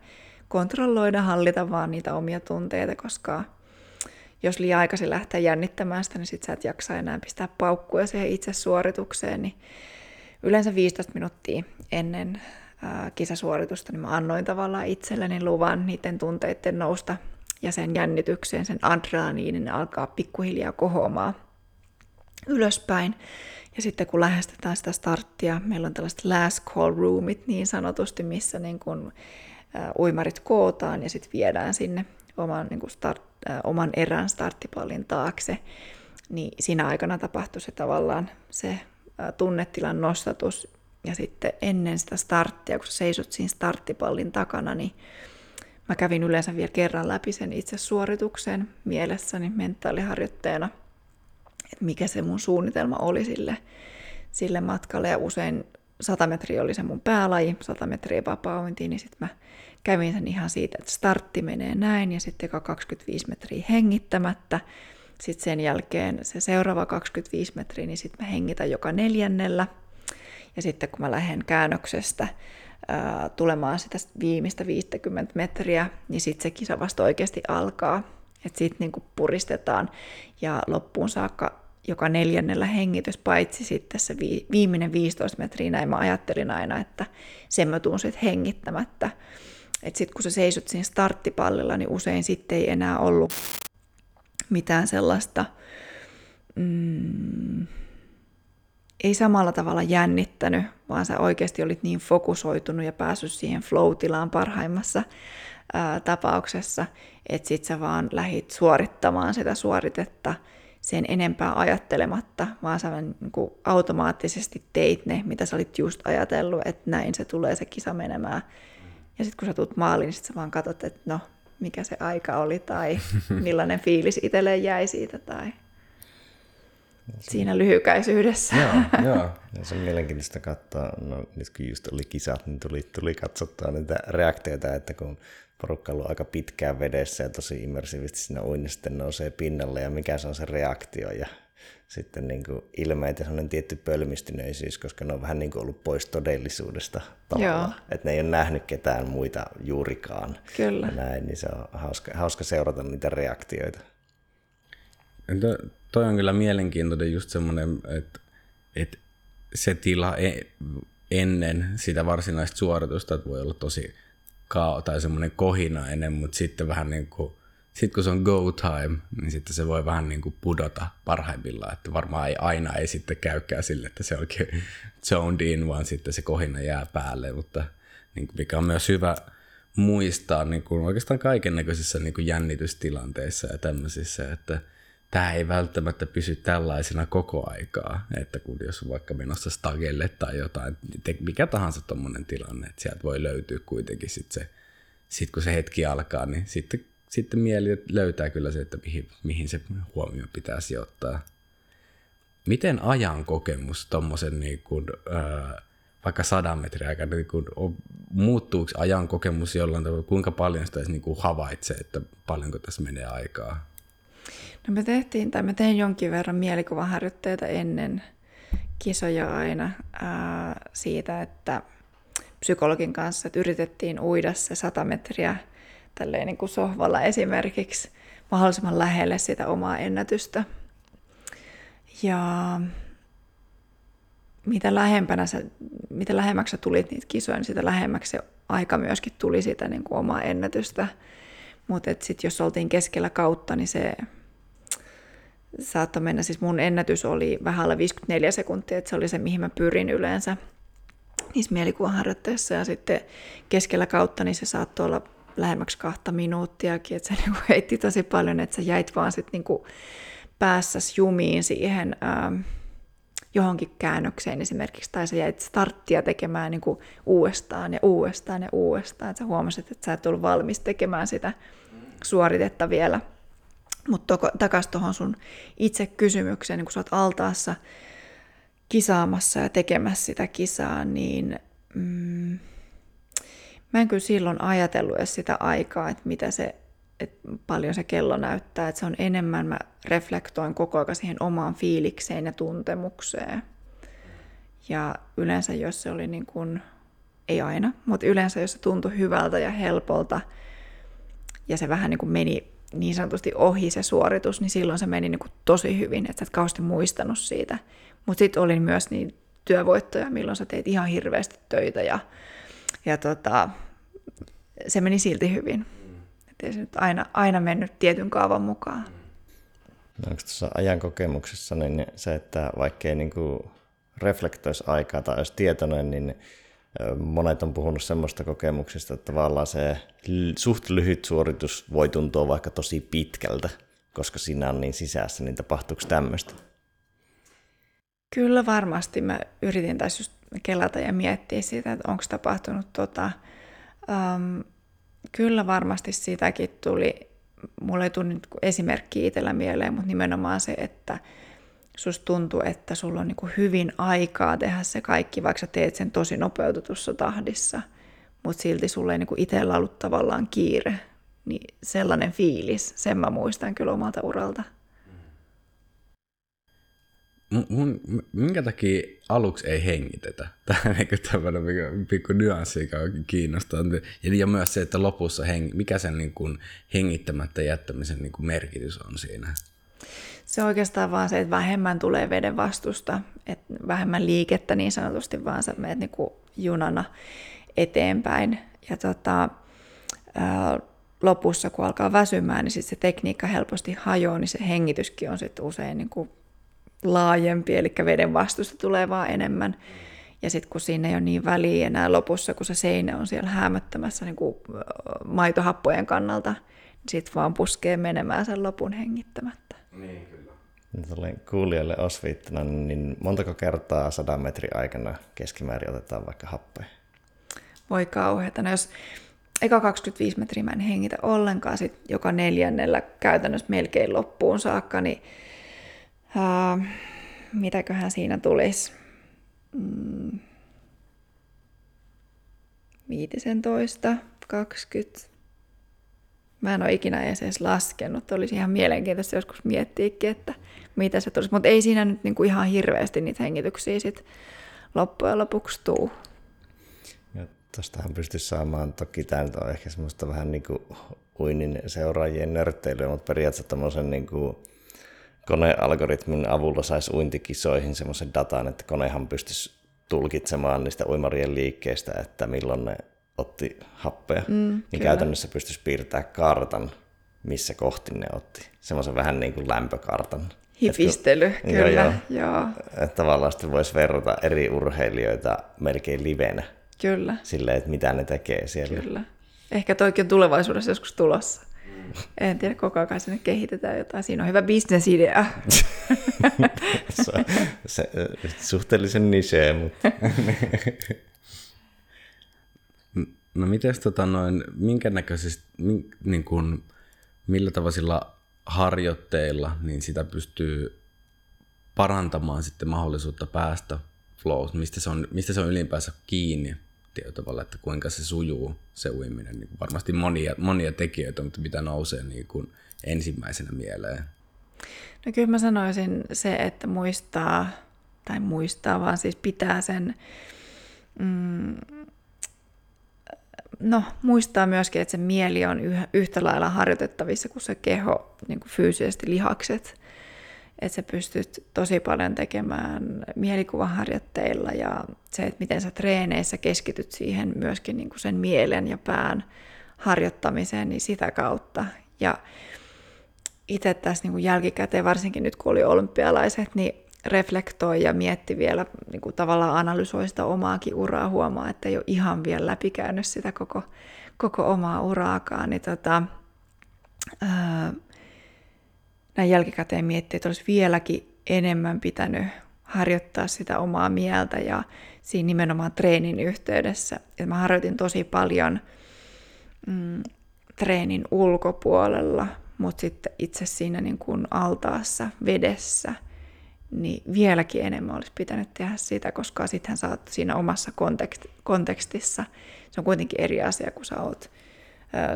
kontrolloida, hallita vaan niitä omia tunteita, koska jos liian aikaisin lähtee jännittämään sitä, niin sit sä et jaksa enää pistää paukkuja siihen itse suoritukseen, niin yleensä 15 minuuttia ennen kisasuoritusta, niin mä annoin tavallaan itselleni luvan niiden tunteiden nousta ja sen jännitykseen, sen adrenaliinin alkaa pikkuhiljaa kohoamaan ylöspäin. Ja sitten kun lähestytään sitä starttia, meillä on tällaiset last call roomit niin sanotusti, missä niin kuin, uimarit kootaan ja sitten viedään sinne oman, niin start, oman erän starttipallin taakse, niin siinä aikana tapahtui se tavallaan se tunnetilan nostatus ja sitten ennen sitä starttia, kun sä seisot siinä starttipallin takana, niin mä kävin yleensä vielä kerran läpi sen itse suorituksen mielessäni mentaaliharjoitteena, että mikä se mun suunnitelma oli sille, sille matkalle. Ja usein 100 metriä oli se mun päälaji, 100 metriä vapauintiin, niin sitten mä kävin sen ihan siitä, että startti menee näin ja sitten 25 metriä hengittämättä. Sitten sen jälkeen se seuraava 25 metriä, niin sitten mä hengitän joka neljännellä. Ja sitten kun mä lähden käännöksestä ää, tulemaan sitä viimeistä 50 metriä, niin sitten se kisa vasta oikeasti alkaa. Että sitten niinku puristetaan ja loppuun saakka joka neljännellä hengitys, paitsi sitten se viimeinen 15 metriä, näin mä ajattelin aina, että sen mä tuun sitten hengittämättä. Että sitten kun sä seisot siinä starttipallilla, niin usein sitten ei enää ollut mitään sellaista, mm, ei samalla tavalla jännittänyt, vaan sä oikeasti olit niin fokusoitunut ja päässyt siihen flow-tilaan parhaimmassa ää, tapauksessa, että sit sä vaan lähit suorittamaan sitä suoritetta sen enempää ajattelematta, vaan sä niin kuin automaattisesti teit ne, mitä sä olit just ajatellut, että näin se tulee se kisa menemään. Ja sitten kun sä tulet maaliin, niin sit sä vaan katsot, että no, mikä se aika oli tai millainen fiilis itselleen jäi siitä tai siinä lyhykäisyydessä. Joo, joo. Ja se on mielenkiintoista katsoa, no nyt kun just oli kisat, niin tuli, tuli katsottua niitä reaktioita, että kun porukka on aika pitkään vedessä ja tosi immersiivisesti siinä uinnissa sitten nousee pinnalle ja mikä se on se reaktio ja sitten niin kuin ilmeitä sellainen tietty pölmistyneisyys, koska ne on vähän niin kuin ollut pois todellisuudesta tavallaan. Että ne ei ole nähnyt ketään muita juurikaan. Kyllä. Ja näin, niin se on hauska, hauska seurata niitä reaktioita. To, toi on kyllä mielenkiintoinen just semmoinen, että, että se tila e, ennen sitä varsinaista suoritusta että voi olla tosi kao tai semmoinen kohina ennen, mutta sitten vähän niin kuin sitten kun se on go time, niin sitten se voi vähän niin kuin pudota parhaimmillaan, että varmaan ei aina ei sitten käykään sille, että se oikein zoned in, vaan sitten se kohina jää päälle, mutta niin kuin mikä on myös hyvä muistaa niin kuin oikeastaan kaiken näköisissä niin kuin jännitystilanteissa ja tämmöisissä, että tämä ei välttämättä pysy tällaisena koko aikaa, että kun jos on vaikka menossa stagelle tai jotain, niin mikä tahansa tuommoinen tilanne, että sieltä voi löytyä kuitenkin sitten se, sit kun se hetki alkaa, niin sitten sitten mieli löytää kyllä se, että mihin, mihin se huomio pitää sijoittaa. Miten ajan kokemus tuommoisen niin kuin, ää, vaikka sadan metrin aikana, niin kuin, muuttuuko ajan kokemus jollain tavalla, kuinka paljon sitä niin kuin havaitsee, että paljonko tässä menee aikaa? No me tehtiin, tai me tein jonkin verran mielikuvaharjoitteita ennen kisoja aina ää, siitä, että psykologin kanssa, että yritettiin uida se 100 metriä tälleen niin kuin sohvalla esimerkiksi mahdollisimman lähelle sitä omaa ennätystä. Ja mitä lähempänä sä, mitä lähemmäksi sä tulit niitä kisoja, niin sitä lähemmäksi aika myöskin tuli sitä niin kuin omaa ennätystä. Mutta sitten jos oltiin keskellä kautta, niin se saattoi mennä, siis mun ennätys oli vähän alle 54 sekuntia, että se oli se, mihin mä pyrin yleensä niissä mielikuvaharjoitteissa. Ja sitten keskellä kautta, niin se saattoi olla lähemmäksi kahta minuuttiakin, että se niinku heitti tosi paljon, että sä jäit vaan sit niinku päässäs jumiin siihen ää, ähm, johonkin käännökseen esimerkiksi, tai sä jäit starttia tekemään niinku uudestaan ja uudestaan ja uudestaan, että sä huomasit, että sä et ollut valmis tekemään sitä suoritetta vielä. Mutta takaisin tuohon sun itse kysymykseen, niin kun sä oot altaassa kisaamassa ja tekemässä sitä kisaa, niin mm, mä en kyllä silloin ajatellut edes sitä aikaa, että mitä se, että paljon se kello näyttää. Että se on enemmän, mä reflektoin koko ajan siihen omaan fiilikseen ja tuntemukseen. Ja yleensä, jos se oli niin kuin, ei aina, mutta yleensä, jos se tuntui hyvältä ja helpolta, ja se vähän niin kuin meni niin sanotusti ohi se suoritus, niin silloin se meni niin kuin tosi hyvin, että sä et kauheasti muistanut siitä. Mutta sitten oli myös niin työvoittoja, milloin sä teit ihan hirveästi töitä ja, ja tota, se meni silti hyvin. Että ei se nyt aina, aina mennyt tietyn kaavan mukaan. No onko tuossa ajan kokemuksessa niin se, että vaikkei niin kuin reflektoisi aikaa tai olisi tietoinen, niin monet on puhunut semmoista kokemuksista, että tavallaan se suht lyhyt suoritus voi tuntua vaikka tosi pitkältä, koska siinä on niin sisässä, niin tapahtuuko tämmöistä? Kyllä varmasti. Mä yritin tässä just kelata ja miettiä sitä, että onko tapahtunut tota. Um, kyllä varmasti sitäkin tuli, mulle ei tule esimerkki itsellä mieleen, mutta nimenomaan se, että susta tuntuu, että sulla on niin hyvin aikaa tehdä se kaikki, vaikka sä teet sen tosi nopeutetussa tahdissa, mutta silti sulla ei niin itsellä ollut tavallaan kiire. Niin sellainen fiilis, sen mä muistan kyllä omalta uralta. Mun, minkä takia aluksi ei hengitetä? Tämä on niin tämmöinen pikku nyanssi, joka kiinnostaa. Ja, ja myös se, että lopussa heng, mikä sen niin kuin hengittämättä jättämisen niin kuin merkitys on siinä? Se on oikeastaan vaan se, että vähemmän tulee veden vastusta, että vähemmän liikettä niin sanotusti, vaan sä menet niin kuin junana eteenpäin. Ja tota, lopussa, kun alkaa väsymään, niin sit se tekniikka helposti hajoaa, niin se hengityskin on sitten usein niin kuin laajempi, eli veden vastusta tulee vaan enemmän. Ja sitten kun siinä ei ole niin väliä enää lopussa, kun se seinä on siellä häämöttämässä niin kuin maitohappojen kannalta, niin sitten vaan puskee menemään sen lopun hengittämättä. Niin, kyllä. Olen kuulijalle osviittana, niin montako kertaa sadan metrin aikana keskimäärin otetaan vaikka happea? Voi kauheata. No jos eka 25 metriä mä en hengitä ollenkaan, sit joka neljännellä käytännössä melkein loppuun saakka, niin uh, mitäköhän siinä tulisi? Mm, 15, 20, Mä en ole ikinä edes laskenut. Olisi ihan mielenkiintoista joskus miettiäkin, että mitä se tulisi. Mutta ei siinä nyt niinku ihan hirveästi niitä hengityksiä sit loppujen lopuksi tuu. Ja tostahan pystyisi saamaan, toki tämä on ehkä semmoista vähän niin kuin uinnin seuraajien nörtteilyä, mutta periaatteessa tämmöisen niin kuin konealgoritmin avulla saisi uintikisoihin semmoisen datan, että konehan pystyisi tulkitsemaan niistä uimarien liikkeistä, että milloin ne otti happea, mm, niin kyllä. käytännössä pystyisi piirtämään kartan, missä kohti ne otti. Semmoisen vähän niin kuin lämpökartan. Hifistely, että, kyllä. Joo, joo. joo. Että tavallaan sitten voisi verrata eri urheilijoita melkein livenä. Kyllä. Silleen, että mitä ne tekee siellä. Kyllä. Ehkä toikin on tulevaisuudessa joskus tulossa. En tiedä, koko ajan sinne kehitetään jotain. Siinä on hyvä bisnesidea. se, se, suhteellisen niche, mutta... No miten tota noin, minkä näköisesti, min, niin kuin, millä tavalla harjoitteilla niin sitä pystyy parantamaan sitten mahdollisuutta päästä flow, mistä se on, mistä se on ylipäänsä kiinni tietyllä tavalla, että kuinka se sujuu se uiminen. Niin varmasti monia, monia tekijöitä, mutta mitä nousee niin kuin ensimmäisenä mieleen. No kyllä mä sanoisin se, että muistaa, tai muistaa, vaan siis pitää sen mm, no, muistaa myöskin, että se mieli on yhtä lailla harjoitettavissa kuin se keho, niin kuin fyysisesti lihakset. Että sä pystyt tosi paljon tekemään mielikuvaharjoitteilla ja se, että miten sä treeneissä keskityt siihen myöskin niin kuin sen mielen ja pään harjoittamiseen, niin sitä kautta. Ja itse tässä niin kuin jälkikäteen, varsinkin nyt kun oli olympialaiset, niin reflektoi ja mietti vielä, niin kuin tavallaan analysoi sitä omaakin uraa, huomaa, että ei ole ihan vielä läpikäynyt sitä koko, koko omaa uraakaan, niin tota, ää, näin jälkikäteen miettii, että olisi vieläkin enemmän pitänyt harjoittaa sitä omaa mieltä ja siinä nimenomaan treenin yhteydessä. Et mä harjoitin tosi paljon mm, treenin ulkopuolella, mutta sitten itse siinä niin kuin altaassa, vedessä, niin vieläkin enemmän olisi pitänyt tehdä sitä, koska sittenhän sä oot siinä omassa kontekstissa. Se on kuitenkin eri asia, kun sä oot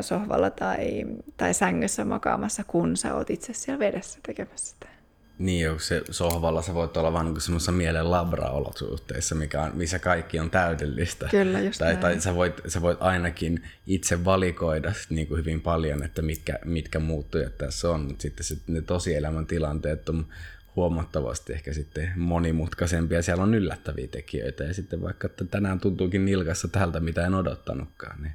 sohvalla tai, tai sängyssä makaamassa, kun sä oot itse siellä vedessä tekemässä sitä. Niin, jos se sohvalla sä voit olla vaan niin semmoisessa mielen labra-olosuhteissa, mikä on, missä kaikki on täydellistä. Kyllä, just tai, tai sä, voit, sä voit ainakin itse valikoida niin kuin hyvin paljon, että mitkä, mitkä muuttujat tässä on, mutta sitten se, ne tosielämän tilanteet on huomattavasti ehkä sitten monimutkaisempia. Siellä on yllättäviä tekijöitä ja sitten vaikka että tänään tuntuukin nilkassa tältä, mitä en odottanutkaan, niin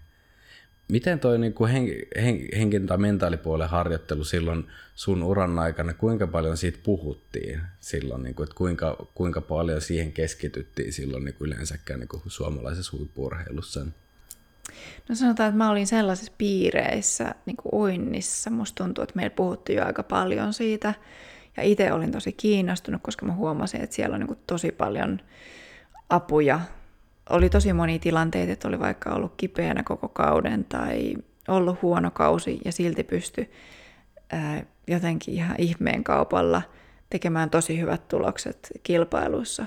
Miten toi niin kuin hen, hen, henkin tai mentaalipuolen harjoittelu silloin sun uran aikana, kuinka paljon siitä puhuttiin silloin, niin kuin, että kuinka, kuinka paljon siihen keskityttiin silloin niin kuin yleensäkään niin kuin suomalaisessa huippurheilussa? No sanotaan, että mä olin sellaisissa piireissä niin kuin uinnissa. Musta tuntuu, että meillä puhuttiin jo aika paljon siitä. Ja itse olin tosi kiinnostunut, koska mä huomasin, että siellä on niin kuin tosi paljon apuja oli tosi moni tilanteita, että oli vaikka ollut kipeänä koko kauden tai ollut huono kausi ja silti pysty ää, jotenkin ihan ihmeen kaupalla tekemään tosi hyvät tulokset kilpailuissa,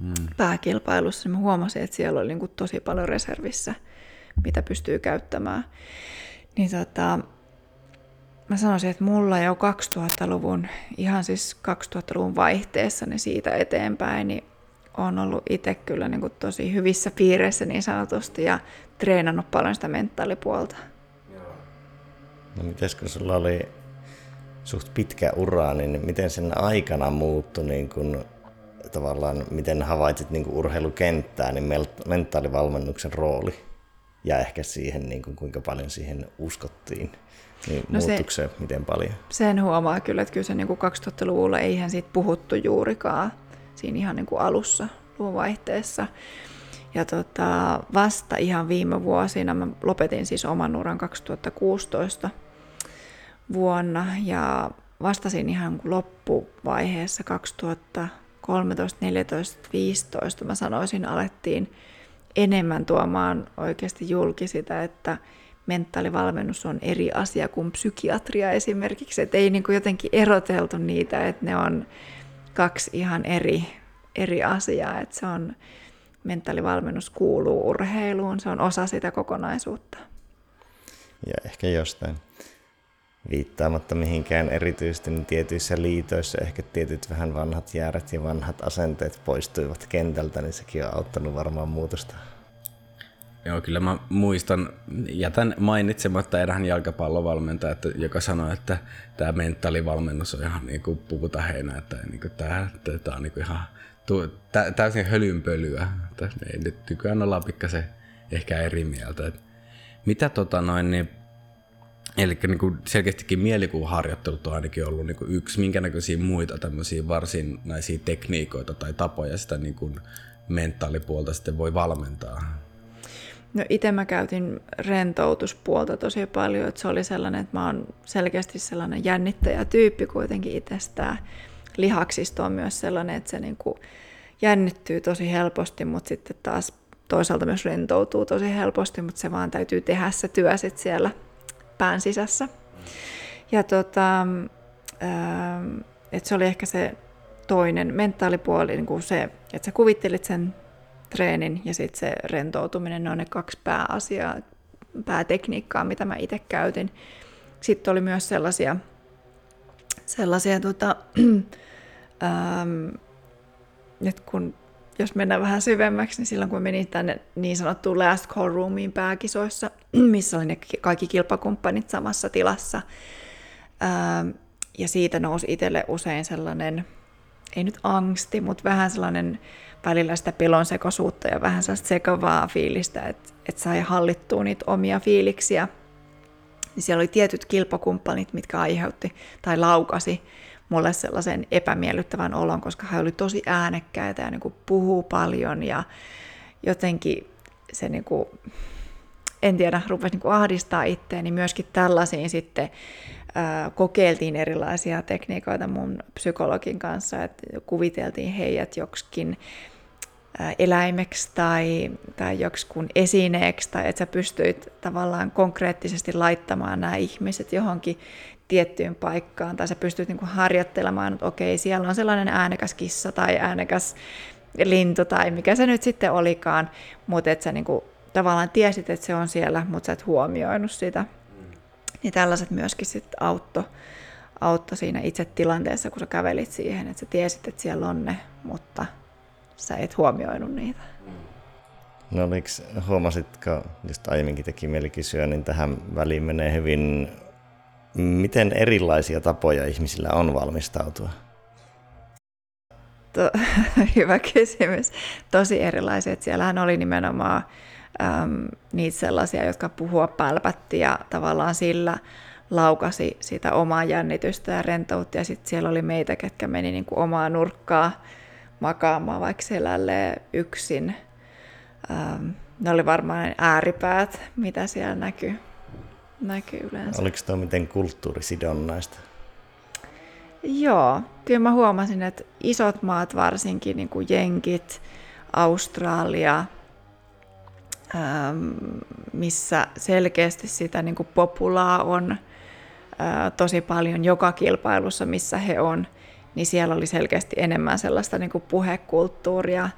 mm. pääkilpailussa. Mä huomasin, että siellä oli niin kuin tosi paljon reservissä, mitä pystyy käyttämään. Niin tota, mä sanoisin, että mulla jo 2000-luvun, ihan siis 2000-luvun vaihteessa, niin siitä eteenpäin, niin on ollut itse kyllä niin kuin tosi hyvissä piireissä niin sanotusti ja treenannut paljon sitä mentaalipuolta. No mites kun sulla oli suht pitkä ura, niin miten sen aikana muuttui niin kun, tavallaan, miten havaitsit niin urheilukenttää, niin mentaalivalmennuksen rooli ja ehkä siihen, niin kuin, kuinka paljon siihen uskottiin. Niin no se, se miten paljon? Sen huomaa kyllä, että kyllä se niin 2000-luvulla eihän siitä puhuttu juurikaan siinä ihan niin kuin alussa luvun vaihteessa. Ja tota, vasta ihan viime vuosina mä lopetin siis oman uran 2016 vuonna ja vastasin ihan loppuvaiheessa 2013, 14, 15 mä sanoisin alettiin enemmän tuomaan oikeasti julki sitä, että mentaalivalmennus on eri asia kuin psykiatria esimerkiksi, että ei niin kuin jotenkin eroteltu niitä, että ne on kaksi ihan eri, eri asiaa, että se on, mentaalivalmennus kuuluu urheiluun, se on osa sitä kokonaisuutta. Ja ehkä jostain viittaamatta mihinkään erityisesti, niin tietyissä liitoissa ehkä tietyt vähän vanhat jäärät ja vanhat asenteet poistuivat kentältä, niin sekin on auttanut varmaan muutosta. Joo, kyllä mä muistan, jätän mainitsematta erään jalkapallovalmentaja, että, joka sanoi, että tämä mentaalivalmennus on ihan niin kuin puutaheinä, että niin kuin tämä, tämä on niin kuin ihan tä, täysin hölynpölyä. Että ei, nyt nykyään ollaan pikkasen ehkä eri mieltä. Että mitä tota noin, niin Eli niin kuin selkeästikin mielikuvaharjoittelut on ainakin ollut niin kuin yksi, minkä näköisiä muita tämmöisiä varsinaisia tekniikoita tai tapoja sitä niin kuin mentaalipuolta sitten voi valmentaa. No itse mä käytin rentoutuspuolta tosi paljon, että se oli sellainen, että mä oon selkeästi sellainen jännittäjätyyppi kuitenkin itsestään. Lihaksisto on myös sellainen, että se niinku jännittyy tosi helposti, mutta sitten taas toisaalta myös rentoutuu tosi helposti, mutta se vaan täytyy tehdä se työ sit siellä pään sisässä. Ja tota, että se oli ehkä se toinen mentaalipuoli, niin kuin se, että sä kuvittelit sen treenin ja sitten se rentoutuminen, ne on ne kaksi pääasiaa, päätekniikkaa, mitä mä itse käytin. Sitten oli myös sellaisia, sellaisia tota, ähm, nyt kun jos mennään vähän syvemmäksi, niin silloin kun menin tänne niin sanottuun last call roomiin pääkisoissa, missä oli ne kaikki kilpakumppanit samassa tilassa, ähm, ja siitä nousi itselle usein sellainen, ei nyt angsti, mutta vähän sellainen välillä sitä pelonsekoisuutta ja vähän sellaista sekavaa fiilistä, että, että sai hallittua niitä omia fiiliksiä. Niin siellä oli tietyt kilpakumppanit, mitkä aiheutti tai laukasi mulle sellaisen epämiellyttävän olon, koska hän oli tosi äänekkäitä ja niin kuin puhuu paljon ja jotenkin se niin kuin, en tiedä, rupesi niin ahdistaa niin myöskin tällaisiin sitten kokeiltiin erilaisia tekniikoita mun psykologin kanssa, että kuviteltiin heidät joksikin eläimeksi tai, tai joksikun esineeksi, tai että sä pystyit tavallaan konkreettisesti laittamaan nämä ihmiset johonkin tiettyyn paikkaan, tai sä pystyt niin kuin harjoittelemaan, että okei, siellä on sellainen äänekäs kissa tai äänekäs lintu tai mikä se nyt sitten olikaan, mutta että sä niin kuin tavallaan tiesit, että se on siellä, mutta sä et huomioinut sitä. Niin tällaiset myöskin sitten auttoi autto siinä itse tilanteessa, kun sä kävelit siihen, että sä tiesit, että siellä on ne, mutta sä et huomioinut niitä. No oliks, huomasitko, just aiemminkin teki mieli kysyä, niin tähän väliin menee hyvin, miten erilaisia tapoja ihmisillä on valmistautua? To, hyvä kysymys. Tosi erilaisia. Siellähän oli nimenomaan äm, niitä sellaisia, jotka puhua pälpätti ja tavallaan sillä laukasi sitä omaa jännitystä ja rentoutta. Ja sitten siellä oli meitä, ketkä meni niin kuin omaa nurkkaa makaamaan vaikka selälleen yksin. Ähm, ne oli varmaan ääripäät, mitä siellä näkyy, näkyy yleensä. Oliko tuo miten kulttuurisidonnaista? Joo, kyllä mä huomasin, että isot maat varsinkin, niin kuin Jenkit, Australia, missä selkeästi sitä niin kuin populaa on tosi paljon joka kilpailussa, missä he on, niin siellä oli selkeästi enemmän sellaista niin kuin puhekulttuuria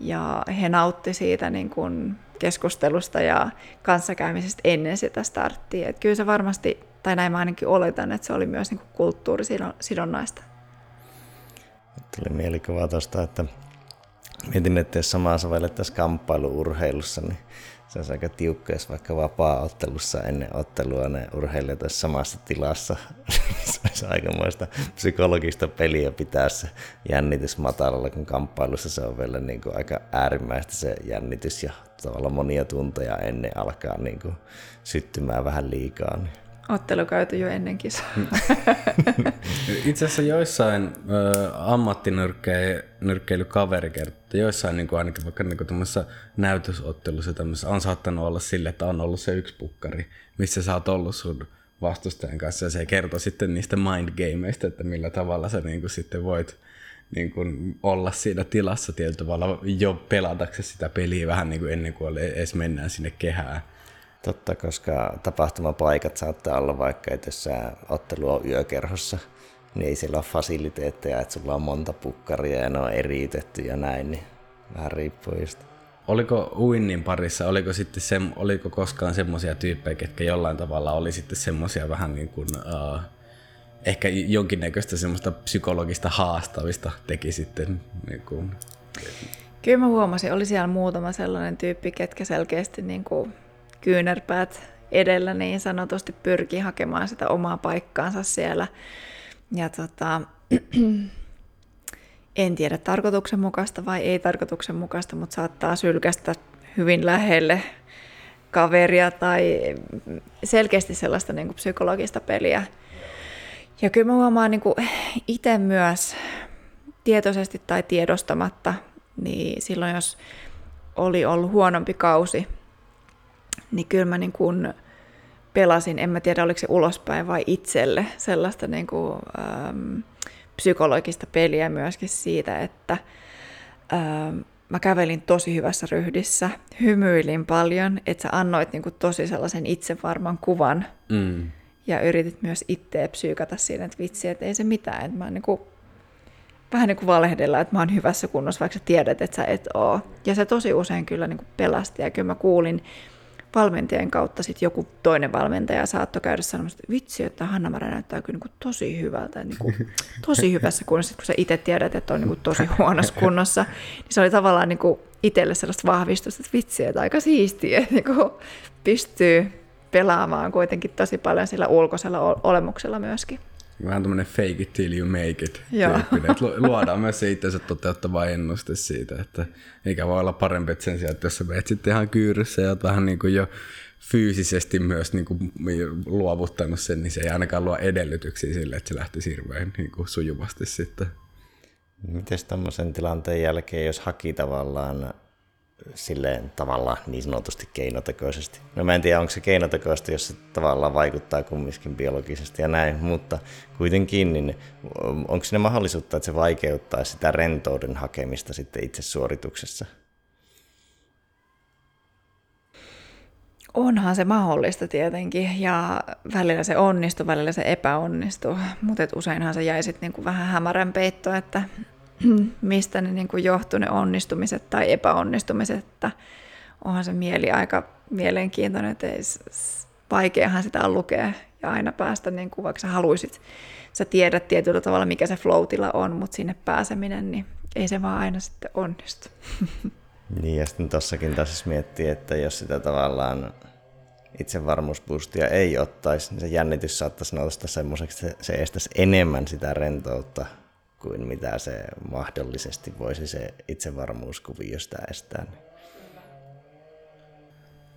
ja he nautti siitä niin kuin keskustelusta ja kanssakäymisestä ennen sitä starttia. Et kyllä se varmasti, tai näin mä ainakin oletan, että se oli myös niin kuin kulttuurisidonnaista. Tuli mielikuva tuosta, että mietin, että jos samaa sovellettaisiin kamppailuurheilussa, niin se on aika tiukka, jos vaikka vapaa-ottelussa ennen ottelua ne urheilijat olisi samassa tilassa. se olisi aikamoista psykologista peliä pitää se jännitys matalalla, kun kamppailussa se on vielä niin kuin aika äärimmäistä se jännitys ja tavallaan monia tunteja ennen alkaa niin kuin syttymään vähän liikaa. Niin ottelu käyty jo ennen kisaa. Itse asiassa joissain ammattinyrkkeilykaveri kertoo, joissain niin kuin ainakin vaikka niin tuommoisessa näytösottelussa on saattanut olla sille, että on ollut se yksi pukkari, missä sä oot ollut sun vastustajan kanssa ja se kertoo sitten niistä mindgameista, että millä tavalla sä niin kuin sitten voit niin kuin olla siinä tilassa tietyllä tavalla jo pelataksesi sitä peliä vähän niin kuin ennen kuin edes mennään sinne kehään. Totta, koska tapahtumapaikat saattaa olla vaikka, että jos sä ottelu on yökerhossa, niin ei siellä ole fasiliteetteja, että sulla on monta pukkaria ja ne on eriytetty ja näin, niin vähän riippuu just. Oliko uinnin parissa, oliko, sitten se, oliko koskaan semmoisia tyyppejä, ketkä jollain tavalla oli sitten semmoisia vähän niin kuin, uh, ehkä jonkinnäköistä semmoista psykologista haastavista teki sitten niin kuin... Kyllä mä huomasin, oli siellä muutama sellainen tyyppi, ketkä selkeästi niin kuin kyynärpäät edellä niin sanotusti pyrki hakemaan sitä omaa paikkaansa siellä. Ja tota, en tiedä tarkoituksenmukaista vai ei tarkoituksenmukaista, mutta saattaa sylkästä hyvin lähelle kaveria tai selkeästi sellaista niin kuin psykologista peliä. Ja kyllä mä huomaan niin itse myös tietoisesti tai tiedostamatta, niin silloin jos oli ollut huonompi kausi, niin kyllä mä niin kuin pelasin, en mä tiedä oliko se ulospäin vai itselle, sellaista niin kuin, ähm, psykologista peliä myöskin siitä, että ähm, mä kävelin tosi hyvässä ryhdissä, hymyilin paljon, että sä annoit niin kuin tosi sellaisen itsevarman kuvan mm. ja yritit myös itseä psyykata siinä, että vitsi, että ei se mitään, että mä niin kuin, vähän niin kuin valehdella, että mä oon hyvässä kunnossa, vaikka sä tiedät, että sä et oo. Ja se tosi usein kyllä niin kuin pelasti ja kyllä mä kuulin valmentajien kautta sitten joku toinen valmentaja saattoi käydä sanomassa, että vitsi, että hanna näyttää kyllä niin tosi hyvältä, niin kuin, tosi hyvässä kunnossa, kun sä itse tiedät, että on niin kuin tosi huonossa kunnossa, niin se oli tavallaan niin kuin itselle sellaista vahvistusta, että vitsi, että aika siistiä, että niin kuin pystyy pelaamaan kuitenkin tosi paljon sillä ulkoisella olemuksella myöskin. Vähän tämmöinen fake it till you make it tyyppinen, että luodaan myös se itsensä toteuttava ennuste siitä, että mikä voi olla parempi, että sen sijaan, että jos sä menet sitten ihan kyyryssä ja vähän niin kuin jo fyysisesti myös niin kuin luovuttanut sen, niin se ei ainakaan luo edellytyksiä sille, että se lähti hirveän niin kuin sujuvasti sitten. Miten tämmöisen tilanteen jälkeen, jos haki tavallaan silleen tavallaan niin sanotusti keinotekoisesti. No mä en tiedä, onko se keinotekoisesti, jos se tavallaan vaikuttaa kumminkin biologisesti ja näin, mutta kuitenkin, niin onko siinä mahdollisuutta, että se vaikeuttaa sitä rentouden hakemista sitten itse suorituksessa? Onhan se mahdollista tietenkin, ja välillä se onnistuu, välillä se epäonnistuu, mutta useinhan se jäi sitten niinku vähän hämärän peitto, että mistä ne niinku johtuu ne onnistumiset tai epäonnistumiset, että onhan se mieli aika mielenkiintoinen, että ei, vaikeahan sitä on lukea ja aina päästä, niin kuin vaikka sä haluisit, sä tiedät tietyllä tavalla, mikä se flow on, mutta sinne pääseminen, niin ei se vaan aina sitten onnistu. Niin, ja sitten tossakin taas miettii, että jos sitä tavallaan itsevarmuusboostia ei ottaisi, niin se jännitys saattaisi nousta semmoiseksi, että se estäisi enemmän sitä rentoutta kuin mitä se mahdollisesti voisi se itsevarmuuskuviosta estää.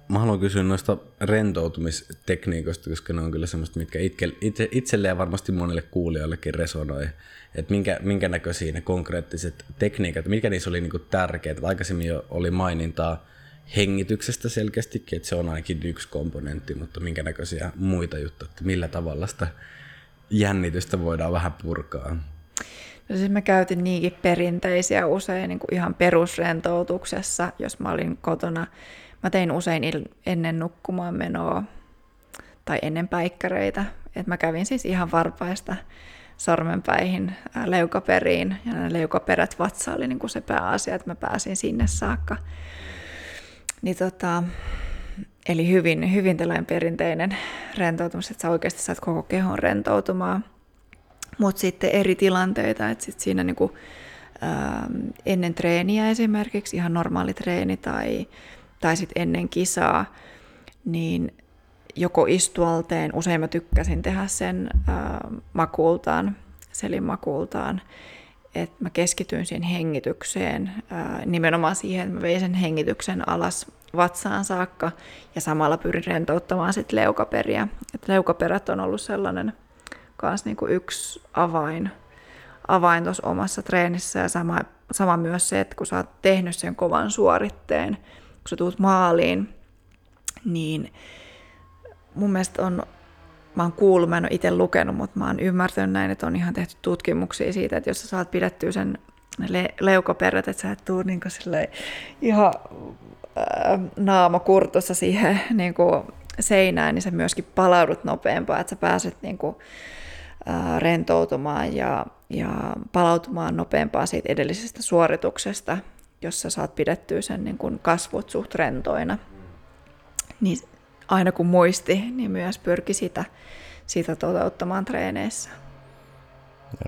Mä haluan kysyä noista rentoutumistekniikoista, koska ne on kyllä semmoista, mitkä itse, itselle ja varmasti monelle kuulijoillekin resonoi. Että minkä, minkä näköisiä ne konkreettiset tekniikat, mikä niissä oli niinku tärkeää. Aikaisemmin jo oli mainintaa hengityksestä selkeästikin, että se on ainakin yksi komponentti, mutta minkä näköisiä muita juttuja, että millä tavalla sitä jännitystä voidaan vähän purkaa. No siis mä käytin niinkin perinteisiä usein niin kuin ihan perusrentoutuksessa, jos mä olin kotona. Mä tein usein ennen nukkumaan menoa tai ennen päikkäreitä. Et mä kävin siis ihan varpaista sormenpäihin, leukaperiin ja nämä leukaperät vatsa oli niin kuin se pääasia, että mä pääsin sinne saakka. Niin tota, eli hyvin, hyvin tällainen perinteinen rentoutumus, että sä oikeasti saat koko kehon rentoutumaan. Mutta sitten eri tilanteita, että sit siinä niinku, ää, ennen treeniä esimerkiksi, ihan normaali treeni tai, tai sitten ennen kisaa, niin joko istualteen, usein mä tykkäsin tehdä sen ää, makultaan, selin makultaan, että mä keskityin siihen hengitykseen, ää, nimenomaan siihen, että mä vein sen hengityksen alas vatsaan saakka ja samalla pyrin rentouttamaan sit leukaperiä. Et leukaperät on ollut sellainen kans niinku yksi avain, avain tuossa omassa treenissä. Ja sama, sama myös se, että kun sä oot tehnyt sen kovan suoritteen, kun sä tuut maaliin, niin mun mielestä on, mä oon kuullut, mä en ole itse lukenut, mutta mä oon ymmärtänyt näin, että on ihan tehty tutkimuksia siitä, että jos sä saat pidettyä sen le- leukaperät, että sä et tuu niin ihan äh, naama kurtussa siihen niin seinään, niin sä myöskin palaudut nopeampaa, että sä pääset niin kuin, rentoutumaan ja, ja palautumaan nopeampaa siitä edellisestä suorituksesta, jos sä saat pidettyä sen niin kuin kasvot suht rentoina. Niin aina kun muisti, niin myös pyrki sitä, sitä toteuttamaan treeneissä.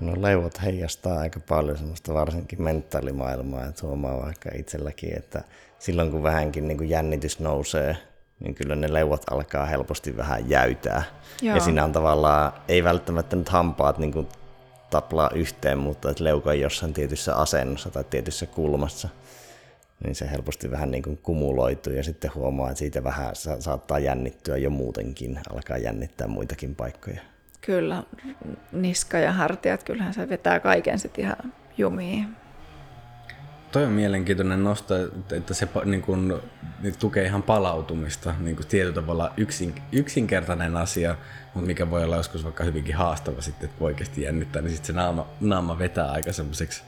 No leuvot heijastaa aika paljon semmoista varsinkin mentaalimaailmaa, että huomaa vaikka itselläkin, että silloin kun vähänkin niin kuin jännitys nousee, niin kyllä ne leuvat alkaa helposti vähän jäytää. Joo. Ja siinä on tavallaan, ei välttämättä nyt hampaat niin kuin taplaa yhteen, mutta että leuka on jossain tietyssä asennossa tai tietyssä kulmassa niin se helposti vähän niin kuin kumuloituu ja sitten huomaa, että siitä vähän saattaa jännittyä jo muutenkin, alkaa jännittää muitakin paikkoja. Kyllä, niska ja hartiat, kyllähän se vetää kaiken sitten ihan jumiin. Toi on mielenkiintoinen nosto, että se niin kun, tukee ihan palautumista niin kuin tietyllä tavalla yksin, yksinkertainen asia, mutta mikä voi olla joskus vaikka hyvinkin haastava sitten, että oikeasti jännittää, niin sitten se naama, naama vetää aika semmoiseksi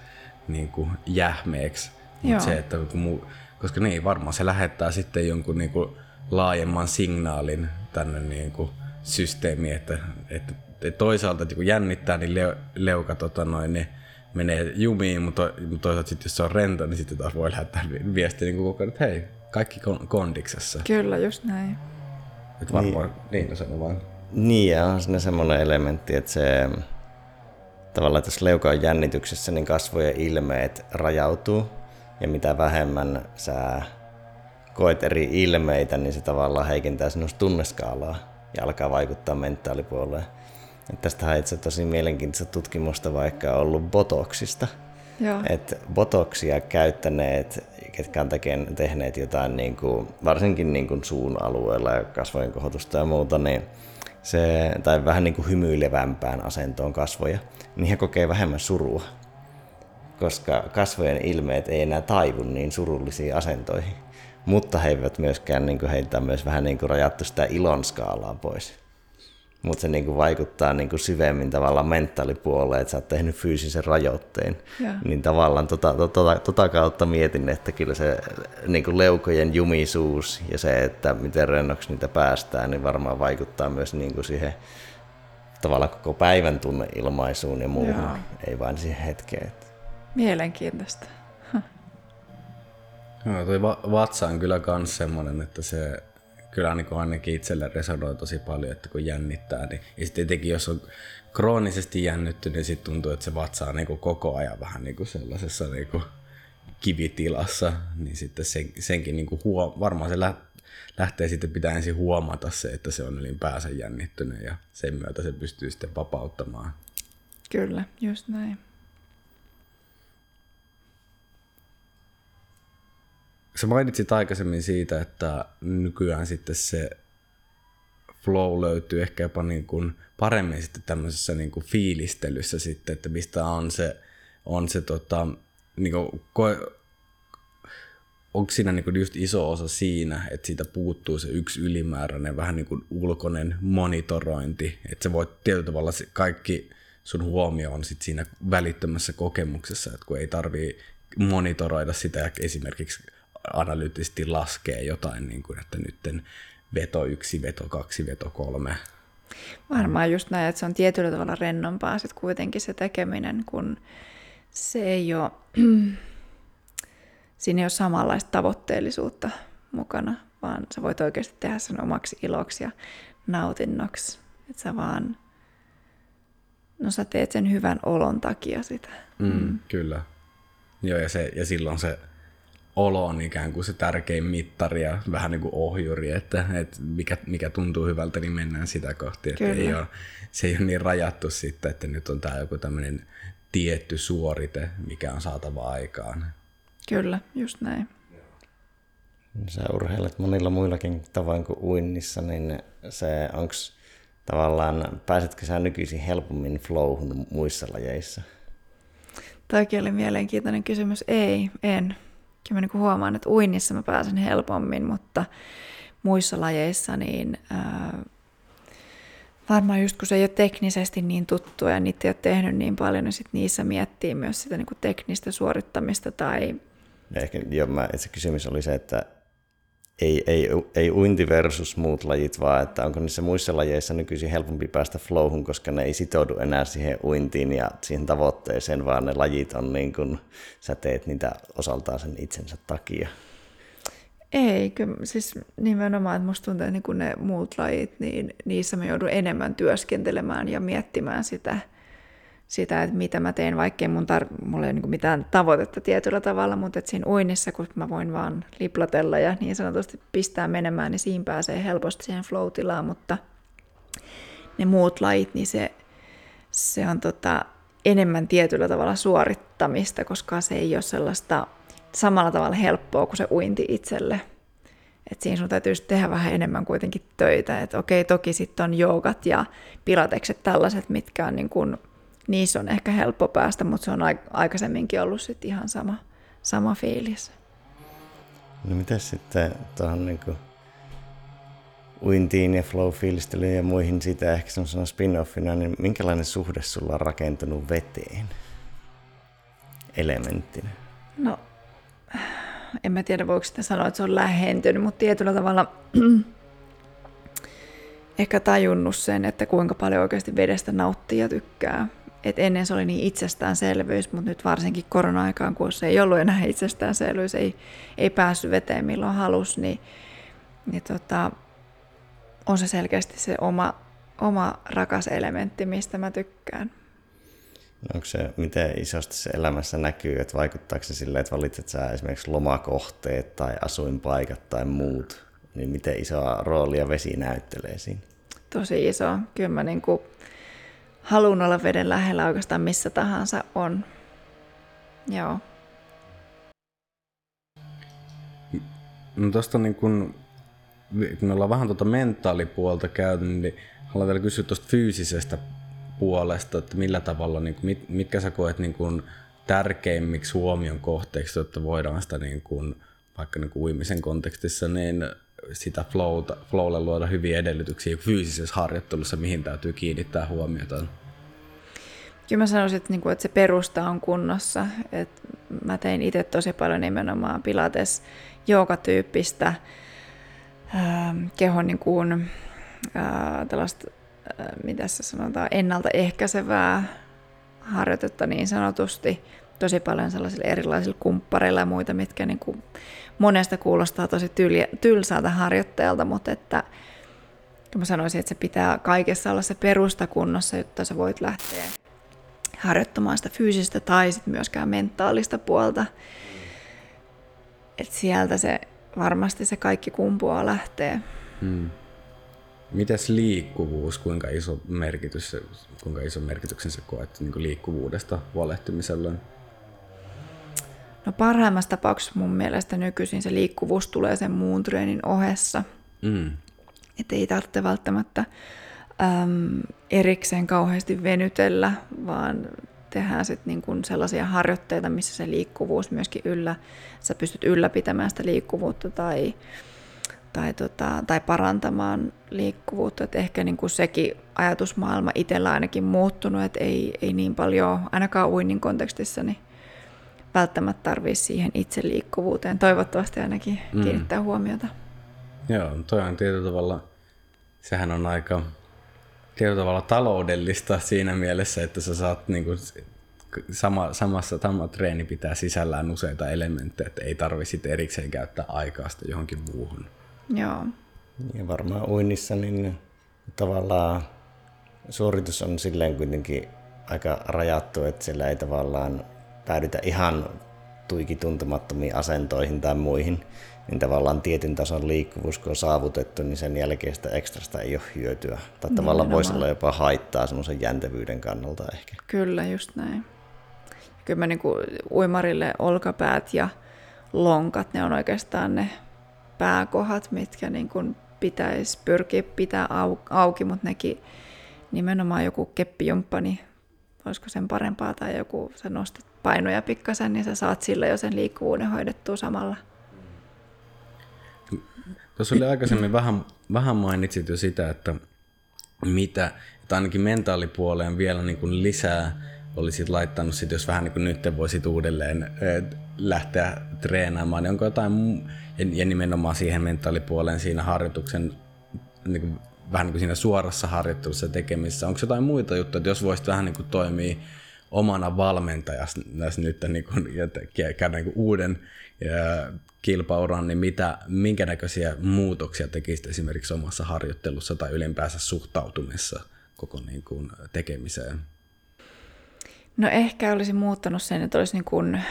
niin jähmeeksi. Mutta se, että kun mu, koska niin, varmaan se lähettää sitten jonkun niin kuin laajemman signaalin tänne niin kuin systeemiin, että, että, että toisaalta että kun jännittää, niin leu, leuka tota noin, niin menee jumiin, mutta toisaalta sitten jos se on rento, niin sitten taas voi lähettää viestiä niin koko ajan, että hei, kaikki kondiksessa. Kyllä, just näin. Että varmaan, niin, niin no sano vaan. Niin, ja on siinä semmoinen elementti, että se tavallaan tässä leukan jännityksessä niin kasvojen ilmeet rajautuu, ja mitä vähemmän sä koet eri ilmeitä, niin se tavallaan heikentää sinun tunneskaalaa ja alkaa vaikuttaa mentaalipuoleen. Tästähän on itse tosi mielenkiintoista tutkimusta vaikka ollut botoksista. Joo. Et botoksia käyttäneet, ketkä on tekeen, tehneet jotain niin kuin, varsinkin niin kuin suun alueella ja kasvojen kohotusta ja muuta, niin se, tai vähän niin kuin hymyilevämpään asentoon kasvoja, niin he kokee vähemmän surua koska kasvojen ilmeet ei enää taivu niin surullisiin asentoihin. Mutta he eivät myöskään, niin kuin heiltä on myös vähän niin kuin rajattu sitä ilon skaalaa pois. Mutta se niin kuin vaikuttaa niin kuin syvemmin tavallaan mentaalipuoleen, että sä oot tehnyt fyysisen rajoitteen. Joo. Niin tavallaan tota, tota, tota kautta mietin, että kyllä se niin kuin leukojen jumisuus ja se, että miten rennoksi niitä päästään, niin varmaan vaikuttaa myös niin kuin siihen tavallaan koko päivän tunneilmaisuun ja muuhun, Joo. ei vain siihen hetkeen. Mielenkiintoista. Joo, toi va- vatsa on kyllä kans semmonen, että se kyllä niin kuin ainakin itselle resonoi tosi paljon, että kun jännittää, niin ja sitten etenkin jos on kroonisesti jännitty, niin sitten tuntuu, että se vatsa on niin kuin koko ajan vähän niin kuin sellaisessa niin kuin kivitilassa, niin sitten sen, senkin niin kuin huo, varmaan se lä- lähtee sitten pitää ensin huomata se, että se on ylipäänsä jännittynyt ja sen myötä se pystyy sitten vapauttamaan. Kyllä, just näin. Sä mainitsit aikaisemmin siitä, että nykyään sitten se flow löytyy ehkä jopa niin kuin paremmin sitten tämmöisessä niin kuin fiilistelyssä sitten, että mistä on se, on se tota, niin kuin, onko siinä niin kuin just iso osa siinä, että siitä puuttuu se yksi ylimääräinen vähän niin kuin ulkoinen monitorointi, että sä voit tietyllä tavalla se kaikki sun huomio on sit siinä välittömässä kokemuksessa, että kun ei tarvii monitoroida sitä esimerkiksi analyyttisesti laskee jotain, niin kuin, että nyt veto yksi, veto kaksi, veto kolme. Varmaan just näin, että se on tietyllä tavalla rennompaa sitten kuitenkin se tekeminen, kun se ei ole, siinä ei ole samanlaista tavoitteellisuutta mukana, vaan sä voit oikeasti tehdä sen omaksi iloksi ja nautinnoksi. Että sä vaan, no sä teet sen hyvän olon takia sitä. Mm, Kyllä. Joo, ja, se, ja silloin se olo on ikään kuin se tärkein mittari ja vähän niin kuin ohjuri, että, että mikä, mikä tuntuu hyvältä, niin mennään sitä kohti. Että Kyllä. ei ole, se ei ole niin rajattu sitten, että nyt on tämä joku tämmöinen tietty suorite, mikä on saatava aikaan. Kyllä, just näin. Sä urheilet monilla muillakin tavoin kuin uinnissa, niin se onks tavallaan, pääsetkö sä nykyisin helpommin flowhun muissa lajeissa? Toikin oli mielenkiintoinen kysymys. Ei, en. Kyllä mä niin huomaan, että uinnissa mä pääsen helpommin, mutta muissa lajeissa niin ää, varmaan just kun se ei ole teknisesti niin tuttua ja niitä ei ole tehnyt niin paljon, niin sit niissä miettii myös sitä niin kuin teknistä suorittamista tai Ja ehkä, jo, mä, se kysymys oli se, että ei, ei, ei uinti versus muut lajit, vaan että onko niissä muissa lajeissa nykyisin helpompi päästä flowhun, koska ne ei sitoudu enää siihen uintiin ja siihen tavoitteeseen, vaan ne lajit on niin kuin, sä teet niitä osaltaan sen itsensä takia. Ei, kyllä siis nimenomaan, että musta tuntuu, että niin ne muut lajit, niin niissä mä joudun enemmän työskentelemään ja miettimään sitä, sitä että mitä mä teen, vaikkei mun tar- mulla ei ole niin mitään tavoitetta tietyllä tavalla, mutta että siinä uinnissa, kun mä voin vaan liplatella ja niin sanotusti pistää menemään, niin siinä pääsee helposti siihen flow-tilaan, mutta ne muut lajit, niin se, se on tota, enemmän tietyllä tavalla suorittamista, koska se ei ole sellaista samalla tavalla helppoa kuin se uinti itselle. Et siinä sun täytyy tehdä vähän enemmän kuitenkin töitä. Et okei, toki sitten on joogat ja pilatekset tällaiset, mitkä on niin kun, niissä on ehkä helppo päästä, mutta se on aik- aikaisemminkin ollut sit ihan sama, sama fiilis. No miten sitten tuohon niin uintiin ja flow-fiilistelyyn ja muihin siitä ehkä semmoisena spin-offina, niin minkälainen suhde sulla on rakentunut veteen elementtinä? No, en mä tiedä voiko sitä sanoa, että se on lähentynyt, mutta tietyllä tavalla ehkä tajunnut sen, että kuinka paljon oikeasti vedestä nauttii ja tykkää. Et ennen se oli niin itsestäänselvyys, mutta nyt varsinkin korona-aikaan, kun se ei ollut enää itsestäänselvyys, ei, ei päässyt veteen milloin halus, niin, niin tota, on se selkeästi se oma, oma rakas elementti, mistä mä tykkään. No Onko se, miten isosti se elämässä näkyy, että vaikuttaako se silleen, että valitset sä esimerkiksi lomakohteet tai asuinpaikat tai muut, niin miten isoa roolia vesi näyttelee siinä? tosi iso. Kyllä mä niin kuin haluan olla veden lähellä oikeastaan missä tahansa on. Joo. No tosta niin kun, kun ollaan vähän tuota mentaalipuolta käyty, niin haluan vielä kysyä tuosta fyysisestä puolesta, että millä tavalla, niin kuin, mit, mitkä sä koet niin kuin tärkeimmiksi huomion kohteeksi, että voidaan sitä niin kuin, vaikka niin kuin uimisen kontekstissa, niin sitä flowta, flowlle luoda hyviä edellytyksiä fyysisessä harjoittelussa, mihin täytyy kiinnittää huomiota. Kyllä mä sanoisin, että, niin kuin, että se perusta on kunnossa. Et mä tein itse tosi paljon nimenomaan pilates joukatyyppistä ähm, kehon niin kuin, äh, tällaista, äh, mitä se sanotaan, ennaltaehkäisevää harjoitetta niin sanotusti. Tosi paljon sellaisilla erilaisilla kumppareilla ja muita, mitkä niin kuin monesta kuulostaa tosi tyl- tylsältä harjoittajalta, mutta että mä sanoisin, että se pitää kaikessa olla se perusta kunnossa, jotta sä voit lähteä harjoittamaan sitä fyysistä tai sit myöskään mentaalista puolta. Et sieltä se varmasti se kaikki kumpuaa lähtee. Hmm. Mites liikkuvuus, kuinka iso, merkitys, kuinka iso merkityksen sä koet niin liikkuvuudesta huolehtimisella? No parhaimmassa tapauksessa mun mielestä nykyisin se liikkuvuus tulee sen muun treenin ohessa. Mm. Että ei tarvitse välttämättä äm, erikseen kauheasti venytellä, vaan tehdään sitten niin kuin sellaisia harjoitteita, missä se liikkuvuus myöskin yllä, sä pystyt ylläpitämään sitä liikkuvuutta tai, tai, tota, tai parantamaan liikkuvuutta. Et ehkä niin kuin sekin ajatusmaailma itsellä ainakin muuttunut, että ei, ei niin paljon, ainakaan uinnin kontekstissa, niin välttämättä tarvitsisi siihen itse liikkuvuuteen. Toivottavasti ainakin mm. kiinnittää huomiota. Joo, toi on tietyllä tavalla, sehän on aika tietyllä tavalla taloudellista siinä mielessä, että sä saat niin kuin, sama, samassa sama treeni pitää sisällään useita elementtejä, että ei tarvitse erikseen käyttää aikaa sitä johonkin muuhun. Joo. Ja varmaan uinnissa niin tavallaan suoritus on silleen kuitenkin aika rajattu, että siellä ei tavallaan päädytä ihan tuiki tuntemattomiin asentoihin tai muihin, niin tavallaan tietyn tason liikkuvuus, kun on saavutettu, niin sen jälkeen sitä ekstrasta ei ole hyötyä. Tai tavallaan voisi olla jopa haittaa semmoisen jäntevyyden kannalta ehkä. Kyllä, just näin. Kyllä mä niin kuin uimarille olkapäät ja lonkat, ne on oikeastaan ne pääkohat, mitkä niin kuin pitäisi pyrkiä pitää auki, mutta nekin nimenomaan joku keppijumppa, niin olisiko sen parempaa, tai joku, sä nostat painoja pikkasen, niin sä saat sillä jo sen liikkuvuuden hoidettua samalla. Tuossa oli aikaisemmin vähän, vähän mainitsit jo sitä, että mitä, että ainakin mentaalipuoleen vielä niin kuin lisää olisit laittanut, sit, jos vähän niin kuin nyt voisit uudelleen lähteä treenaamaan, niin onko jotain, ja nimenomaan siihen mentaalipuoleen siinä harjoituksen, niin kuin, vähän niin kuin siinä suorassa harjoittelussa tekemisessä, onko jotain muita juttuja, että jos voisit vähän niin kuin toimia omana valmentajassa nyt niin kuin, käydä niin kuin uuden kilpauran, niin mitä, minkä näköisiä muutoksia tekisit esimerkiksi omassa harjoittelussa tai ylipäänsä suhtautumissa koko niin kuin, tekemiseen? No ehkä olisi muuttanut sen, että olisi niin kuin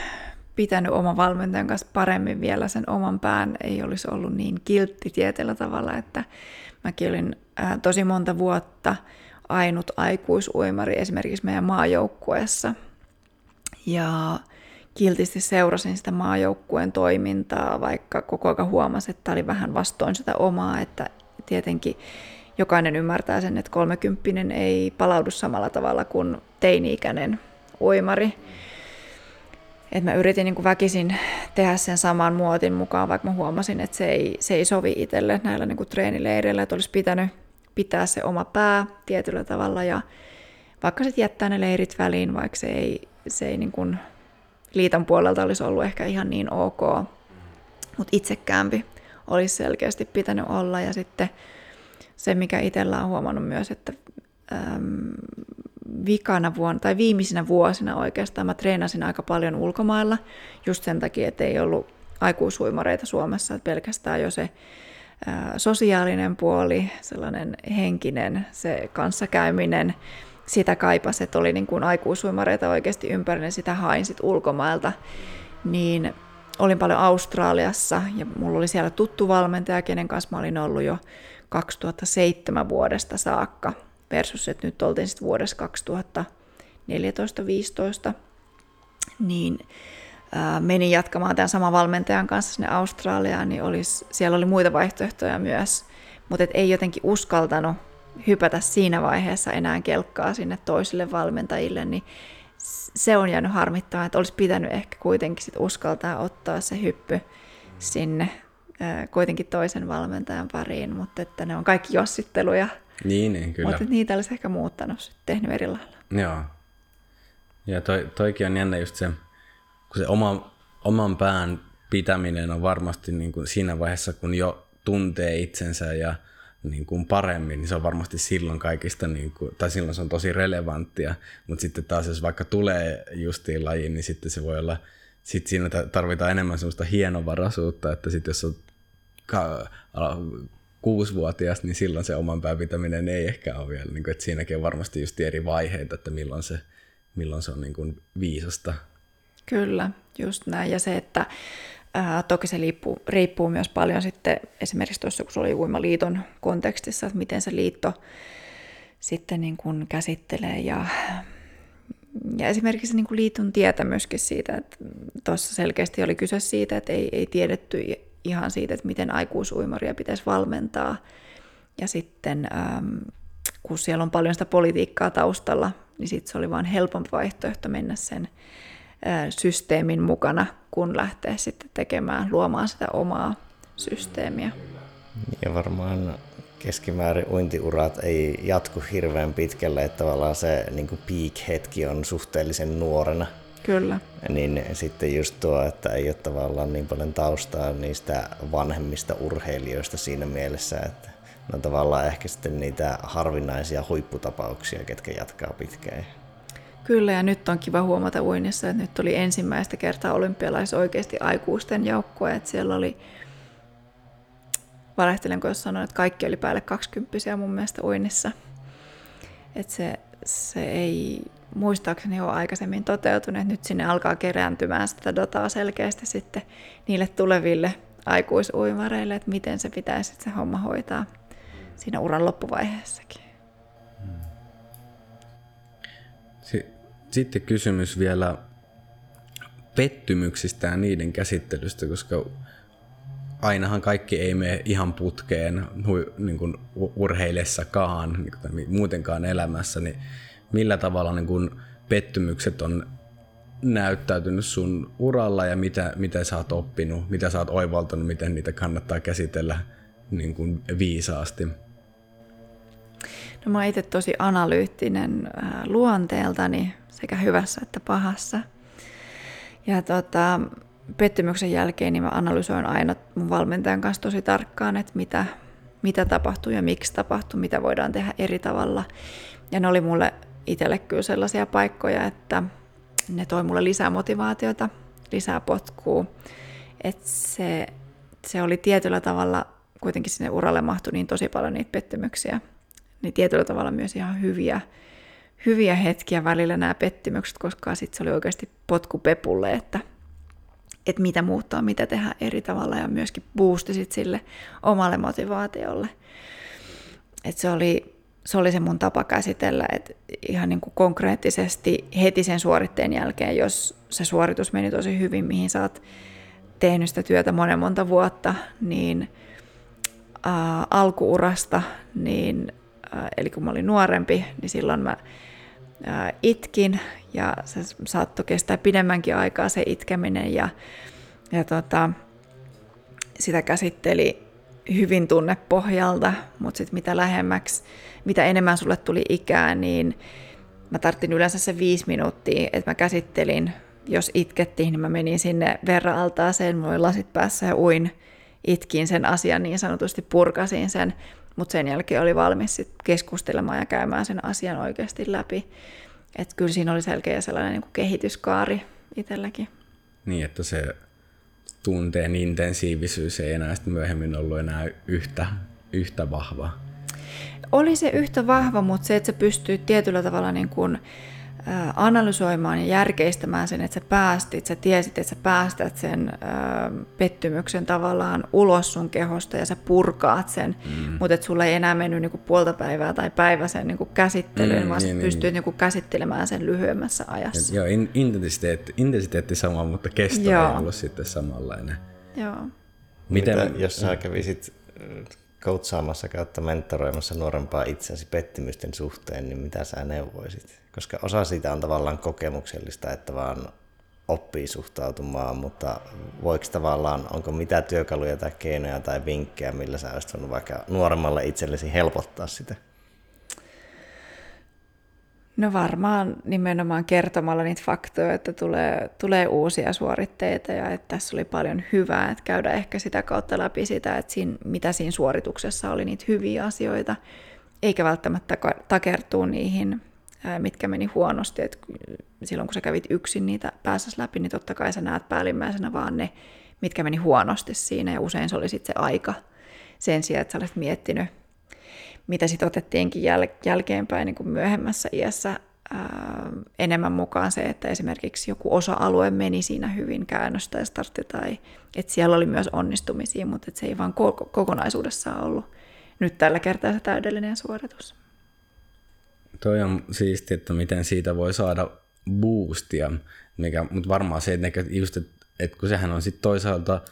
pitänyt oman valmentajan kanssa paremmin vielä sen oman pään, ei olisi ollut niin kiltti tietyllä tavalla, että mäkin olin tosi monta vuotta ainut aikuisuimari esimerkiksi meidän maajoukkueessa. Ja kiltisti seurasin sitä maajoukkueen toimintaa, vaikka koko ajan huomasin, että oli vähän vastoin sitä omaa, että tietenkin jokainen ymmärtää sen, että kolmekymppinen ei palaudu samalla tavalla kuin teini-ikäinen uimari. Et mä yritin niin väkisin tehdä sen saman muotin mukaan, vaikka mä huomasin, että se ei, se ei sovi itselle näillä niin kuin treenileireillä, että olisi pitänyt pitää se oma pää tietyllä tavalla ja vaikka sitten jättää ne leirit väliin, vaikka se ei, se ei niin kuin liiton puolelta olisi ollut ehkä ihan niin ok, mutta itsekäämpi olisi selkeästi pitänyt olla. Ja sitten se, mikä itsellä on huomannut myös, että äm, vikana vuonna tai viimeisinä vuosina oikeastaan mä treenasin aika paljon ulkomailla just sen takia, että ei ollut aikuisuimareita Suomessa, että pelkästään jo se sosiaalinen puoli, sellainen henkinen, se kanssakäyminen, sitä kaipasi, että oli niin kuin aikuisuimareita oikeasti ympärillä, niin sitä hain sit ulkomailta. Niin olin paljon Australiassa ja mulla oli siellä tuttu valmentaja, kenen kanssa mä olin ollut jo 2007 vuodesta saakka, versus että nyt oltiin sitten vuodessa 2014-2015, niin menin jatkamaan tämän saman valmentajan kanssa sinne Australiaan, niin olisi, siellä oli muita vaihtoehtoja myös, mutta et ei jotenkin uskaltanut hypätä siinä vaiheessa enää kelkkaa sinne toisille valmentajille, niin se on jäänyt harmittamaan, että olisi pitänyt ehkä kuitenkin sit uskaltaa ottaa se hyppy sinne kuitenkin toisen valmentajan pariin, mutta että ne on kaikki jossitteluja. Niin, niin kyllä. Mutta niitä olisi ehkä muuttanut, tehnyt eri lailla. Joo. Ja toi, toikin on jännä just se, kun se oma, oman pään pitäminen on varmasti niin kuin siinä vaiheessa, kun jo tuntee itsensä ja niin kuin paremmin, niin se on varmasti silloin kaikista, niin kuin, tai silloin se on tosi relevanttia, mutta sitten taas jos vaikka tulee justiin lajiin, niin sitten se voi olla, sitten siinä tarvitaan enemmän sellaista hienovaraisuutta, että sitten jos on ka- kuusivuotias, niin silloin se oman pitäminen ei ehkä ole vielä, niin kuin, että siinäkin on varmasti just eri vaiheita, että milloin se, milloin se on niin kuin viisasta. Kyllä, just näin. Ja se, että ää, toki se riippuu, riippuu myös paljon sitten esimerkiksi tuossa, kun se oli Uimaliiton kontekstissa, että miten se liitto sitten niin kuin käsittelee ja, ja esimerkiksi niin kuin liiton myöskin siitä, että tuossa selkeästi oli kyse siitä, että ei, ei tiedetty ihan siitä, että miten aikuisuimaria pitäisi valmentaa. Ja sitten ähm, kun siellä on paljon sitä politiikkaa taustalla, niin sitten se oli vain helpompi vaihtoehto mennä sen systeemin mukana, kun lähtee sitten tekemään, luomaan sitä omaa systeemiä. Ja varmaan keskimäärin uintiurat ei jatku hirveän pitkälle, että tavallaan se niin peak-hetki on suhteellisen nuorena. Kyllä. Niin sitten just tuo, että ei ole tavallaan niin paljon taustaa niistä vanhemmista urheilijoista siinä mielessä, että ne on tavallaan ehkä sitten niitä harvinaisia huipputapauksia, ketkä jatkaa pitkään. Kyllä, ja nyt on kiva huomata uinnissa, että nyt oli ensimmäistä kertaa olympialais oikeasti aikuisten joukkue, että siellä oli, valehtelenko jos sanoin, että kaikki oli päälle 20 mun mielestä uinnissa. Että se, se ei muistaakseni ole aikaisemmin toteutunut. Nyt sinne alkaa kerääntymään sitä dataa selkeästi sitten niille tuleville aikuisuimareille, että miten se pitäisi se homma hoitaa siinä uran loppuvaiheessakin. Sitten kysymys vielä pettymyksistä ja niiden käsittelystä, koska ainahan kaikki ei mene ihan putkeen niin kuin urheilessakaan, niin kuin muutenkaan elämässä, niin millä tavalla niin kun pettymykset on näyttäytynyt sun uralla ja mitä, mitä sä oot oppinut, mitä sä oot oivaltanut, miten niitä kannattaa käsitellä niin kuin viisaasti? No mä oon itse tosi analyyttinen luonteeltani sekä hyvässä että pahassa. Ja tota, pettymyksen jälkeen niin mä analysoin aina mun valmentajan kanssa tosi tarkkaan, että mitä, mitä tapahtuu ja miksi tapahtuu, mitä voidaan tehdä eri tavalla. Ja ne oli mulle itselle kyllä sellaisia paikkoja, että ne toi mulle lisää motivaatiota, lisää potkua. Että se, se oli tietyllä tavalla, kuitenkin sinne uralle mahtui niin tosi paljon niitä pettymyksiä, niin tietyllä tavalla myös ihan hyviä, hyviä hetkiä välillä nämä pettymykset, koska sitten se oli oikeasti potku pepulle, että, että mitä muuttaa, mitä tehdä eri tavalla ja myöskin boostisit sille omalle motivaatiolle. että se oli se oli se mun tapa käsitellä, että ihan niin kuin konkreettisesti heti sen suoritteen jälkeen, jos se suoritus meni tosi hyvin, mihin sä oot tehnyt sitä työtä monen monta vuotta, niin ää, alkuurasta, niin, eli kun mä olin nuorempi, niin silloin mä itkin ja se saattoi kestää pidemmänkin aikaa se itkeminen ja, ja tota, sitä käsitteli hyvin tunnepohjalta, mutta sitten mitä lähemmäksi, mitä enemmän sulle tuli ikää, niin mä tarttin yleensä se viisi minuuttia, että mä käsittelin, jos itkettiin, niin mä menin sinne verra-altaaseen, mulla oli lasit päässä ja uin, itkin sen asian niin sanotusti, purkasin sen, mutta sen jälkeen oli valmis sit keskustelemaan ja käymään sen asian oikeasti läpi. Että kyllä siinä oli selkeä sellainen niin kuin kehityskaari itselläkin. Niin, että se tunteen intensiivisyys ei enää sitten myöhemmin ollut enää yhtä, yhtä vahva. Oli se yhtä vahva, mutta se, että sä pystyy tietyllä tavalla niin kuin, analysoimaan ja järkeistämään sen, että sä päästit, sä tiesit, että sä päästät sen ö, pettymyksen tavallaan ulos sun kehosta ja sä purkaat sen, mm. mutta että sulla ei enää mennyt niinku puolta päivää tai päivä sen niinku käsittelyyn, mm, vaan niin, sä niin, pystyt niin. niinku käsittelemään sen lyhyemmässä ajassa. Ja, joo, intensiteetti, intensiteetti sama, mutta kesto joo. ei ollut sitten samanlainen. Joo. Miten, Mitä, jos sä kävisit coachaamassa kautta mentoroimassa nuorempaa itsensä pettymysten suhteen, niin mitä sä neuvoisit? Koska osa siitä on tavallaan kokemuksellista, että vaan oppii suhtautumaan, mutta voiko tavallaan, onko mitä työkaluja tai keinoja tai vinkkejä, millä sä olisit voinut vaikka nuoremmalle itsellesi helpottaa sitä? No varmaan nimenomaan kertomalla niitä faktoja, että tulee, tulee uusia suoritteita ja että tässä oli paljon hyvää, että käydä ehkä sitä kautta läpi sitä, että siinä, mitä siinä suorituksessa oli niitä hyviä asioita, eikä välttämättä takertuu niihin, mitkä meni huonosti. Et silloin kun sä kävit yksin niitä pääsäs läpi, niin totta kai sä näet päällimmäisenä vaan ne, mitkä meni huonosti siinä ja usein se oli sitten se aika sen sijaan, että sä olisit miettinyt mitä sitten otettiinkin jäl- jälkeenpäin niin kuin myöhemmässä iässä ää, enemmän mukaan se, että esimerkiksi joku osa-alue meni siinä hyvin käännös tai startti, tai että siellä oli myös onnistumisia, mutta se ei vaan ko- kokonaisuudessaan ollut nyt tällä kertaa se täydellinen suoritus. Toi on siisti, että miten siitä voi saada boostia, mikä, mutta varmaan se, että, just, että, että kun sehän on sitten toisaalta –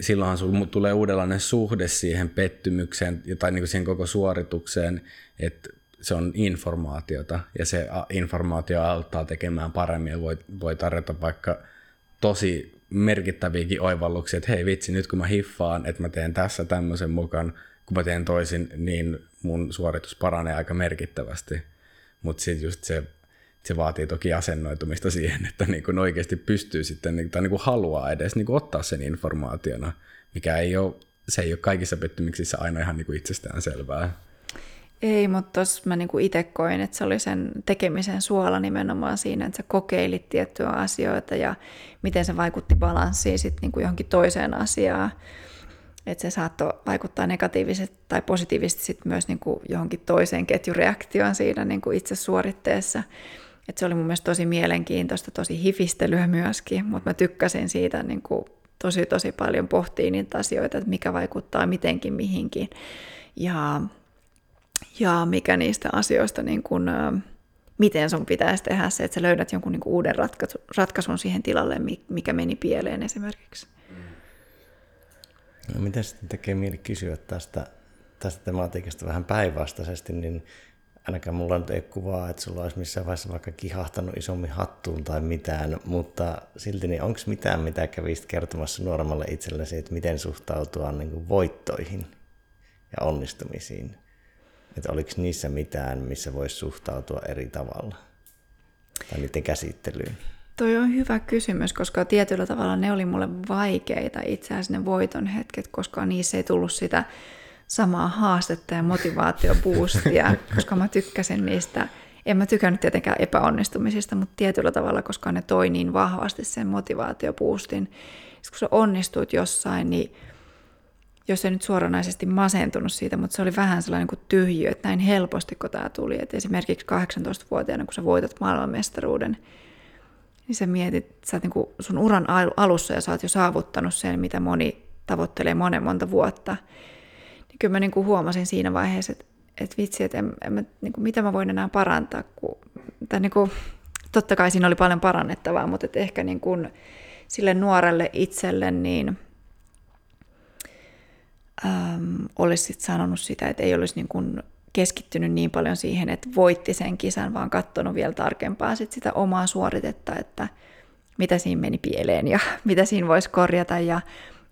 silloinhan sinulla tulee uudenlainen suhde siihen pettymykseen tai niin kuin siihen koko suoritukseen, että se on informaatiota ja se informaatio auttaa tekemään paremmin ja voi, voi tarjota vaikka tosi merkittäviäkin oivalluksia, että hei vitsi, nyt kun mä hiffaan, että mä teen tässä tämmöisen mukaan, kun mä teen toisin, niin mun suoritus paranee aika merkittävästi. Mutta sitten just se se vaatii toki asennoitumista siihen, että niin kuin oikeasti pystyy sitten, tai niin kuin haluaa edes niin kuin ottaa sen informaationa, mikä ei ole, se ei ole kaikissa pettymyksissä aina ihan niin kuin itsestään selvää. Ei, mutta tuossa mä niinku itse koin, että se oli sen tekemisen suola nimenomaan siinä, että sä kokeilit tiettyjä asioita ja miten se vaikutti balanssiin sitten niinku johonkin toiseen asiaan. Että se saattoi vaikuttaa negatiivisesti tai positiivisesti sit myös niinku johonkin toiseen ketjureaktioon siinä niinku itse suoritteessa. Et se oli mun mielestä tosi mielenkiintoista, tosi hifistelyä myöskin, mutta mä tykkäsin siitä niin kuin tosi tosi paljon pohtia niitä asioita, että mikä vaikuttaa mitenkin mihinkin ja, ja mikä niistä asioista, niin kuin, miten sun pitäisi tehdä se, että sä löydät jonkun niin kuin uuden ratkaisun siihen tilalle, mikä meni pieleen esimerkiksi. No, miten sitten tekee mieli kysyä tästä, tästä tematiikasta vähän päinvastaisesti, niin ainakaan mulla nyt ei kuvaa, että sulla olisi missään vaiheessa vaikka kihahtanut isommin hattuun tai mitään, mutta silti niin onko mitään, mitä kävisit kertomassa nuoremmalle itsellesi, että miten suhtautua niin kuin voittoihin ja onnistumisiin? Että oliko niissä mitään, missä voisi suhtautua eri tavalla? Tai niiden käsittelyyn? Toi on hyvä kysymys, koska tietyllä tavalla ne oli mulle vaikeita itse asiassa ne voiton hetket, koska niissä ei tullut sitä samaa haastetta ja motivaatioboostia, koska mä tykkäsin niistä. En mä tykännyt tietenkään epäonnistumisista, mutta tietyllä tavalla, koska ne toi niin vahvasti sen motivaatioboostin. Sitten kun sä onnistuit jossain, niin jos ei nyt suoranaisesti masentunut siitä, mutta se oli vähän sellainen kuin tyhjiö, että näin helposti kun tämä tuli. Et esimerkiksi 18-vuotiaana, kun sä voitat maailmanmestaruuden, niin sä mietit, sä oot niin sun uran alussa ja sä oot jo saavuttanut sen, mitä moni tavoittelee monen monta vuotta – niin kyllä mä niin kuin huomasin siinä vaiheessa, että, että vitsi, että en, en mä, niin kuin, mitä mä voin enää parantaa. Kun, tai niin kuin, totta kai siinä oli paljon parannettavaa, mutta että ehkä niin kuin, sille nuorelle itselle niin äm, olisi sit sanonut sitä, että ei olisi niin kuin keskittynyt niin paljon siihen, että voitti sen kisan, vaan katsonut vielä tarkempaa sit sitä omaa suoritetta, että mitä siinä meni pieleen ja mitä siinä voisi korjata ja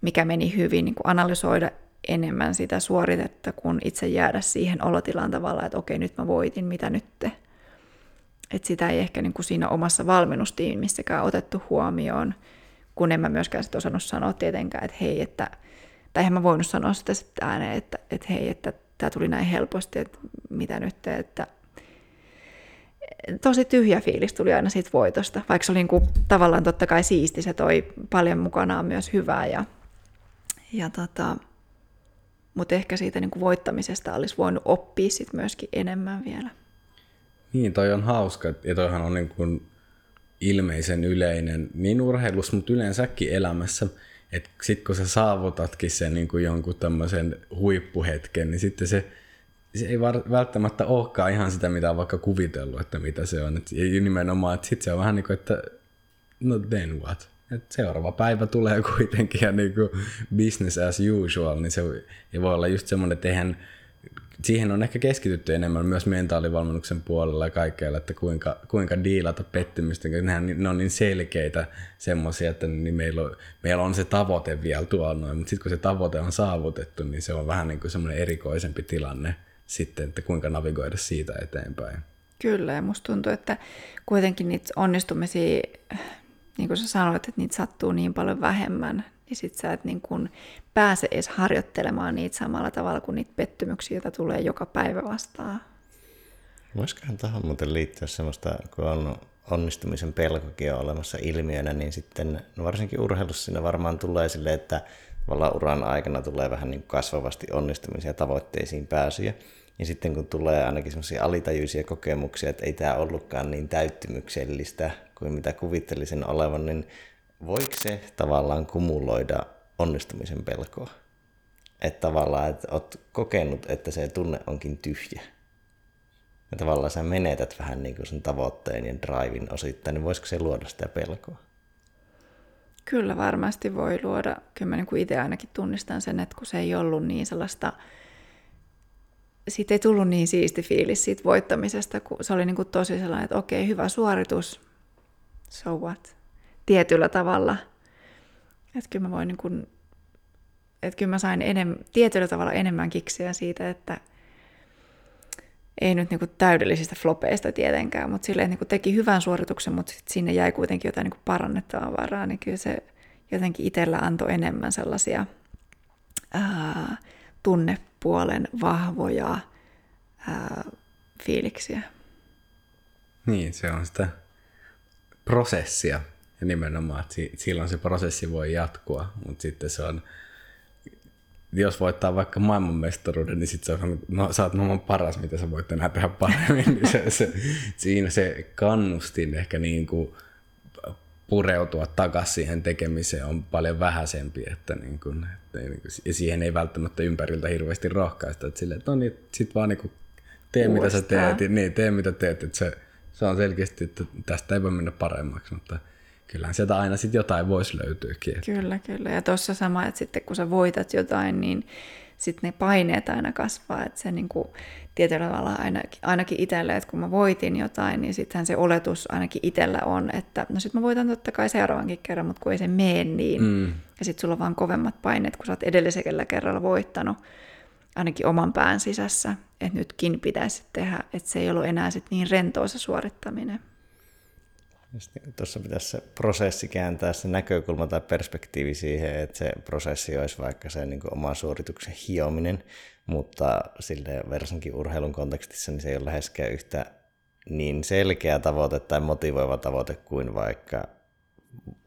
mikä meni hyvin, niin analysoida enemmän sitä suoritetta, kun itse jäädä siihen olotilaan tavalla, että okei, nyt mä voitin, mitä nyt te. Että sitä ei ehkä niin kuin siinä omassa valmennustiimissäkään otettu huomioon, kun en mä myöskään sit osannut sanoa tietenkään, että hei, että, tai eihän mä voinut sanoa sitä sitten ääneen, että, että hei, että tämä tuli näin helposti, että mitä nyt että tosi tyhjä fiilis tuli aina siitä voitosta, vaikka se oli niin kuin, tavallaan totta kai siisti, se toi paljon mukanaan myös hyvää ja, ja tota, mutta ehkä siitä niin kuin voittamisesta olisi voinut oppia sit myöskin enemmän vielä. Niin, toi on hauska, ja toihan on niin kuin ilmeisen yleinen niin urheilussa, mutta yleensäkin elämässä, että sitten kun sä saavutatkin sen niin kuin jonkun tämmöisen huippuhetken, niin sitten se, se ei välttämättä olekaan ihan sitä, mitä on vaikka kuvitellut, että mitä se on. Et, nimenomaan, että sitten se on vähän niin kuin, että no then what? että seuraava päivä tulee kuitenkin ja niin kuin business as usual, niin se ja voi olla just semmoinen, että eihän, siihen on ehkä keskitytty enemmän myös mentaalivalmennuksen puolella ja kaikkeella, että kuinka, kuinka diilata pettymystä. Nehän, ne on niin selkeitä semmoisia, että niin meillä, on, meillä on se tavoite vielä tuolla noin, mutta sitten kun se tavoite on saavutettu, niin se on vähän niin kuin semmoinen erikoisempi tilanne sitten, että kuinka navigoida siitä eteenpäin. Kyllä, ja musta tuntuu, että kuitenkin niitä onnistumisia, niin kuin sä sanoit, että niitä sattuu niin paljon vähemmän, niin sit sä et niin kun pääse edes harjoittelemaan niitä samalla tavalla kuin niitä pettymyksiä, joita tulee joka päivä vastaan. Voisikohan tähän muuten liittyä semmoista, kun on onnistumisen pelkokin on olemassa ilmiönä, niin sitten no varsinkin urheilussa siinä varmaan tulee silleen, että tavallaan uran aikana tulee vähän niin kasvavasti onnistumisia tavoitteisiin pääsyjä. Ja sitten kun tulee ainakin semmoisia alitajuisia kokemuksia, että ei tämä ollutkaan niin täyttymyksellistä kuin mitä kuvittelisin olevan, niin voiko se tavallaan kumuloida onnistumisen pelkoa? Että tavallaan, että oot kokenut, että se tunne onkin tyhjä. Ja tavallaan sä menetät vähän niin kuin sen tavoitteen ja drivin osittain, niin voisiko se luoda sitä pelkoa? Kyllä varmasti voi luoda. Kyllä mä niin itse ainakin tunnistan sen, että kun se ei ollut niin sellaista, siitä ei tullut niin siisti fiilis siitä voittamisesta, kun se oli niin kuin tosi sellainen, että okei, hyvä suoritus, so what? Tietyllä tavalla. Että kyllä mä voin niin kuin, että kyllä mä sain enem, tietyllä tavalla enemmän kiksiä siitä, että ei nyt niinku täydellisistä flopeista tietenkään, mutta silleen niinku teki hyvän suorituksen, mutta sit sinne jäi kuitenkin jotain niinku parannettavaa varaa, niin kyllä se jotenkin itsellä antoi enemmän sellaisia ää, tunnepuolen vahvoja ää, fiiliksiä. Niin, se on sitä prosessia nimenomaan, että silloin se prosessi voi jatkua, mutta sitten se on jos voittaa vaikka maailmanmestaruuden, niin sit se on, no sä oot maailman paras, mitä sä voit enää tehdä paremmin. niin se, se, siinä se kannustin ehkä niin kuin pureutua takaisin siihen tekemiseen on paljon vähäisempi, että, niin kuin, että niin kuin, ja siihen ei välttämättä ympäriltä hirveästi rohkaista, että silleen, että no niin, sit vaan niin kuin, tee Uudestaan. mitä sä teet, niin tee mitä teet, että se, se on selkeästi, että tästä ei voi mennä paremmaksi, mutta kyllähän sieltä aina sitten jotain voisi löytyäkin. Että. Kyllä, kyllä. Ja tuossa sama, että sitten kun sä voitat jotain, niin sitten ne paineet aina kasvaa. Että se niin kuin, tietyllä tavalla ainakin, ainakin itselle, että kun mä voitin jotain, niin sittenhän se oletus ainakin itsellä on, että no sitten mä voitan totta kai seuraavankin kerran, mutta kun ei se mene niin. Mm. Ja sitten sulla on vaan kovemmat paineet, kun sä oot edellisellä kerralla voittanut ainakin oman pään sisässä, että nytkin pitäisi tehdä, että se ei ollut enää sit niin rentoa se suorittaminen. Niin tuossa pitäisi se prosessi kääntää se näkökulma tai perspektiivi siihen, että se prosessi olisi vaikka se niin oma suorituksen hiominen, mutta sille varsinkin urheilun kontekstissa niin se ei ole läheskään yhtä niin selkeä tavoite tai motivoiva tavoite kuin vaikka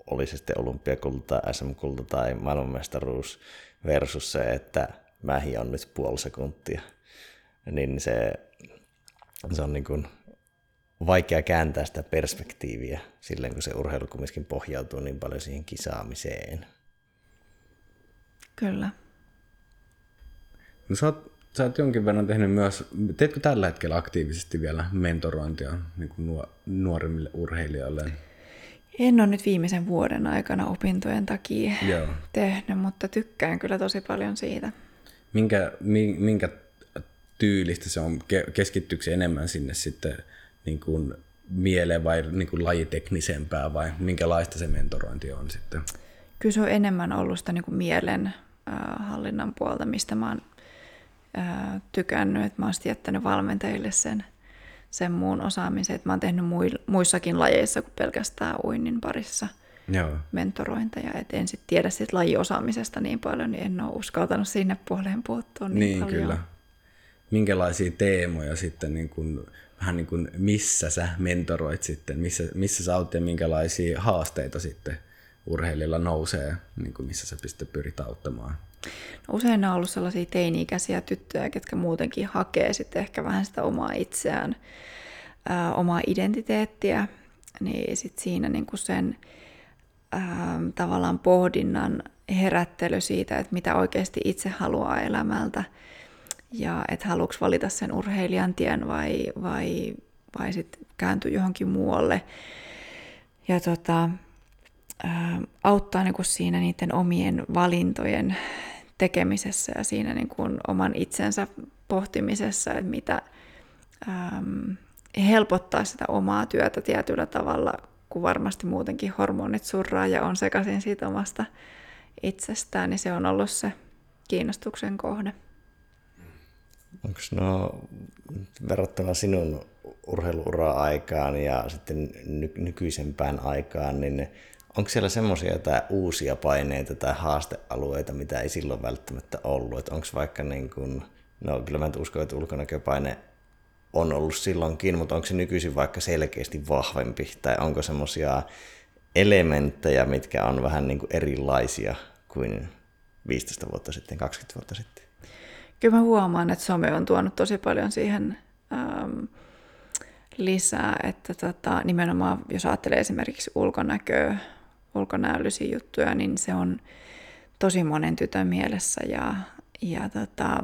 olisi sitten olympiakulta, SM-kulta tai maailmanmestaruus versus se, että mä hion nyt puoli sekuntia. Niin se, se on niin kuin vaikea kääntää sitä perspektiiviä silleen, kun se urheilu kumminkin pohjautuu niin paljon siihen kisaamiseen. Kyllä. No sä oot, sä oot jonkin verran tehnyt myös, teetkö tällä hetkellä aktiivisesti vielä mentorointia niin kuin nuoremmille urheilijoille? En ole nyt viimeisen vuoden aikana opintojen takia Joo. tehnyt, mutta tykkään kyllä tosi paljon siitä. Minkä, minkä tyylistä se on? Keskittyykö enemmän sinne sitten niin kuin mieleen vai niin kuin lajiteknisempää vai minkälaista se mentorointi on sitten? Kyllä se on enemmän ollut sitä niin kuin mielen äh, hallinnan puolta, mistä mä oon äh, tykännyt, että mä oon jättänyt valmentajille sen, sen muun osaamisen, että mä oon tehnyt muissakin lajeissa kuin pelkästään uinnin parissa Joo. mentorointeja, että en sitten tiedä siitä lajiosaamisesta niin paljon, niin en ole uskaltanut sinne puoleen puuttua niin, niin paljon. kyllä. Minkälaisia teemoja sitten niin kun vähän niin kuin missä sä mentoroit sitten, missä, missä sä aut ja minkälaisia haasteita sitten urheilijalla nousee, niin kuin missä sä sitten pyrit auttamaan? No usein on ollut sellaisia teini-ikäisiä tyttöjä, ketkä muutenkin hakee sitten ehkä vähän sitä omaa itseään, ää, omaa identiteettiä, niin sitten siinä niin kuin sen ää, tavallaan pohdinnan herättely siitä, että mitä oikeasti itse haluaa elämältä – ja että haluatko valita sen urheilijan tien vai, vai, vai sitten kääntyä johonkin muualle. Ja tota, auttaa niin kuin siinä niiden omien valintojen tekemisessä ja siinä niin oman itsensä pohtimisessa, että mitä äm, helpottaa sitä omaa työtä tietyllä tavalla, kun varmasti muutenkin hormonit surraa ja on sekaisin siitä omasta itsestään, niin se on ollut se kiinnostuksen kohde. Onko no verrattuna sinun urheiluura-aikaan ja sitten ny- nykyisempään aikaan, niin onko siellä semmoisia jotain uusia paineita tai haastealueita, mitä ei silloin välttämättä ollut? onko vaikka niin kuin, no kyllä mä uskon, että ulkonäköpaine on ollut silloinkin, mutta onko se nykyisin vaikka selkeästi vahvempi, tai onko semmoisia elementtejä, mitkä on vähän niin kuin erilaisia kuin 15 vuotta sitten, 20 vuotta sitten? Kyllä mä huomaan, että some on tuonut tosi paljon siihen ähm, lisää, että tota, nimenomaan jos ajattelee esimerkiksi ulkonäköä, ulkonäöllisiä juttuja, niin se on tosi monen tytön mielessä ja, ja tota,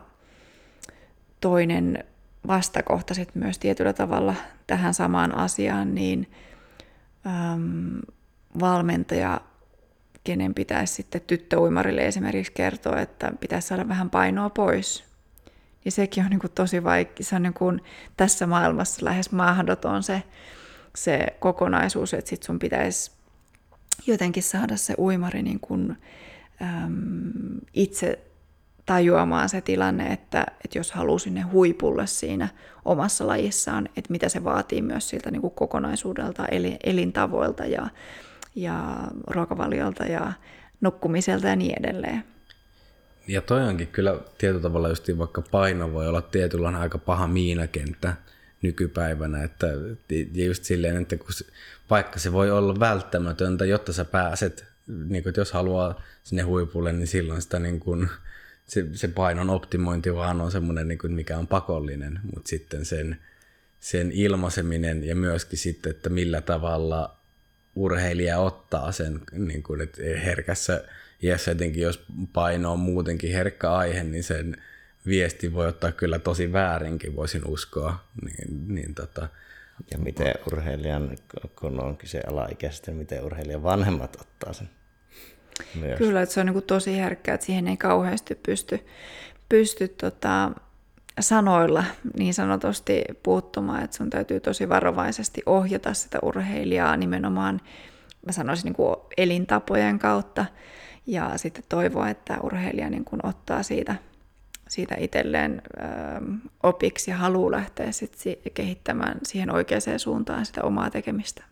toinen vastakohta sitten myös tietyllä tavalla tähän samaan asiaan, niin äm, valmentaja, kenen pitäisi sitten tyttöuimarille esimerkiksi kertoa, että pitäisi saada vähän painoa pois, niin sekin on niin kuin tosi vaikea. Se on niin kuin tässä maailmassa lähes mahdoton se, se kokonaisuus, että sit sun pitäisi jotenkin saada se uimari niin kuin, äm, itse tajuamaan se tilanne, että, että jos haluaa sinne huipulle siinä omassa lajissaan, että mitä se vaatii myös siltä niin kuin kokonaisuudelta, eli, elintavoilta ja, ja ruokavaliolta ja nukkumiselta ja niin edelleen. Ja toi onkin kyllä tietyllä tavalla just vaikka paino voi olla tietyllä aika paha miinakenttä nykypäivänä, että ja just silleen, että kun vaikka se voi olla välttämätöntä, jotta sä pääset, niin että jos haluaa sinne huipulle, niin silloin sitä niin kuin, se, se painon optimointi vaan on semmoinen, niin kuin, mikä on pakollinen, mutta sitten sen, sen ilmaiseminen ja myöskin sitten, että millä tavalla urheilija ottaa sen, niin kuin, että herkässä iässä etenkin, jos paino on muutenkin herkkä aihe, niin sen viesti voi ottaa kyllä tosi väärinkin, voisin uskoa. Niin, niin tota, ja miten urheilijan, kun on kyse alaikäistä, miten urheilijan vanhemmat ottaa sen myös. Kyllä, että se on niin kuin tosi herkkä, että siihen ei kauheasti pysty, pysty tota, sanoilla niin sanotusti puuttumaan, että sun täytyy tosi varovaisesti ohjata sitä urheilijaa nimenomaan, mä sanoisin niin kuin elintapojen kautta, ja sitten toivoa, että urheilija niin kuin ottaa siitä, siitä itselleen ö, opiksi ja haluaa lähteä sitten kehittämään siihen oikeaan suuntaan sitä omaa tekemistä.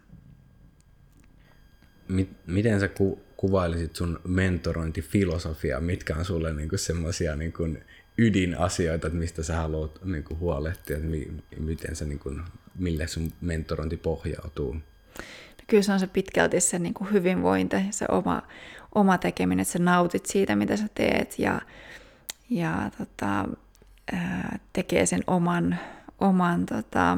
Miten sä ku, kuvailisit sun mentorointifilosofiaa? Mitkä on sulle niinku semmoisia niinku ydinasioita, että mistä sä haluat niinku huolehtia, että mi, miten sä, niinku, mille sun mentorointi pohjautuu? kyllä se on se pitkälti se niin kuin hyvinvointi, se oma, oma tekeminen, että sä nautit siitä, mitä sä teet ja, ja tota, tekee sen oman, oman tota,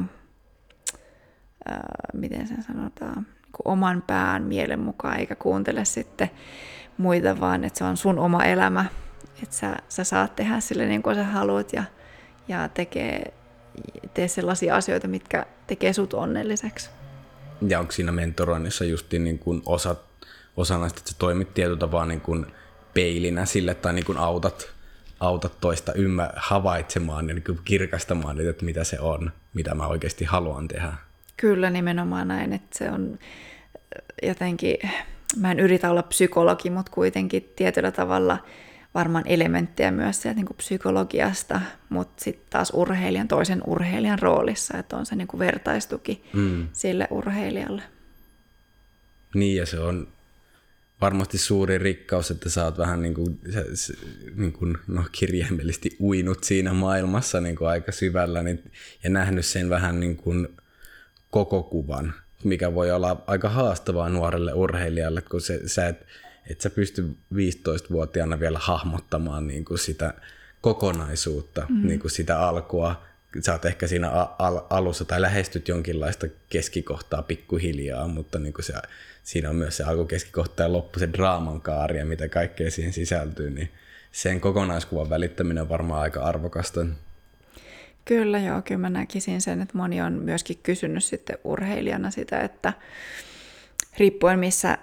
ää, miten sen sanotaan, niin kuin oman pään mielen mukaan, eikä kuuntele sitten muita, vaan että se on sun oma elämä, että sä, sä saat tehdä sille niin kuin sä haluat ja, ja tekee, tee sellaisia asioita, mitkä tekee sut onnelliseksi. Ja onko siinä mentoroinnissa just niin kuin osa, osa näistä, että sä toimit tietyllä vaan niin kuin peilinä sille tai niin kuin autat, autat toista ymmä, havaitsemaan ja niin kuin kirkastamaan, että mitä se on, mitä mä oikeasti haluan tehdä. Kyllä nimenomaan näin, että se on jotenkin, mä en yritä olla psykologi, mutta kuitenkin tietyllä tavalla – varmaan elementtejä myös sieltä niin kuin psykologiasta, mutta sitten taas urheilijan, toisen urheilijan roolissa, että on se niin kuin vertaistuki mm. sille urheilijalle. Niin ja se on varmasti suuri rikkaus, että sä oot vähän niin kuin, niin kuin no, kirjaimellisesti uinut siinä maailmassa niin kuin aika syvällä niin, ja nähnyt sen vähän niin kuin koko kuvan, mikä voi olla aika haastavaa nuorelle urheilijalle, kun se, sä et et sä pysty 15-vuotiaana vielä hahmottamaan niin kuin sitä kokonaisuutta, mm. niin kuin sitä alkua. Sä oot ehkä siinä al- alussa tai lähestyt jonkinlaista keskikohtaa pikkuhiljaa, mutta niin kuin se, siinä on myös se alku, keskikohta ja loppu, se draaman kaari ja mitä kaikkea siihen sisältyy, niin sen kokonaiskuvan välittäminen on varmaan aika arvokasta. Kyllä joo, kyllä mä näkisin sen, että moni on myöskin kysynyt sitten urheilijana sitä, että riippuen missä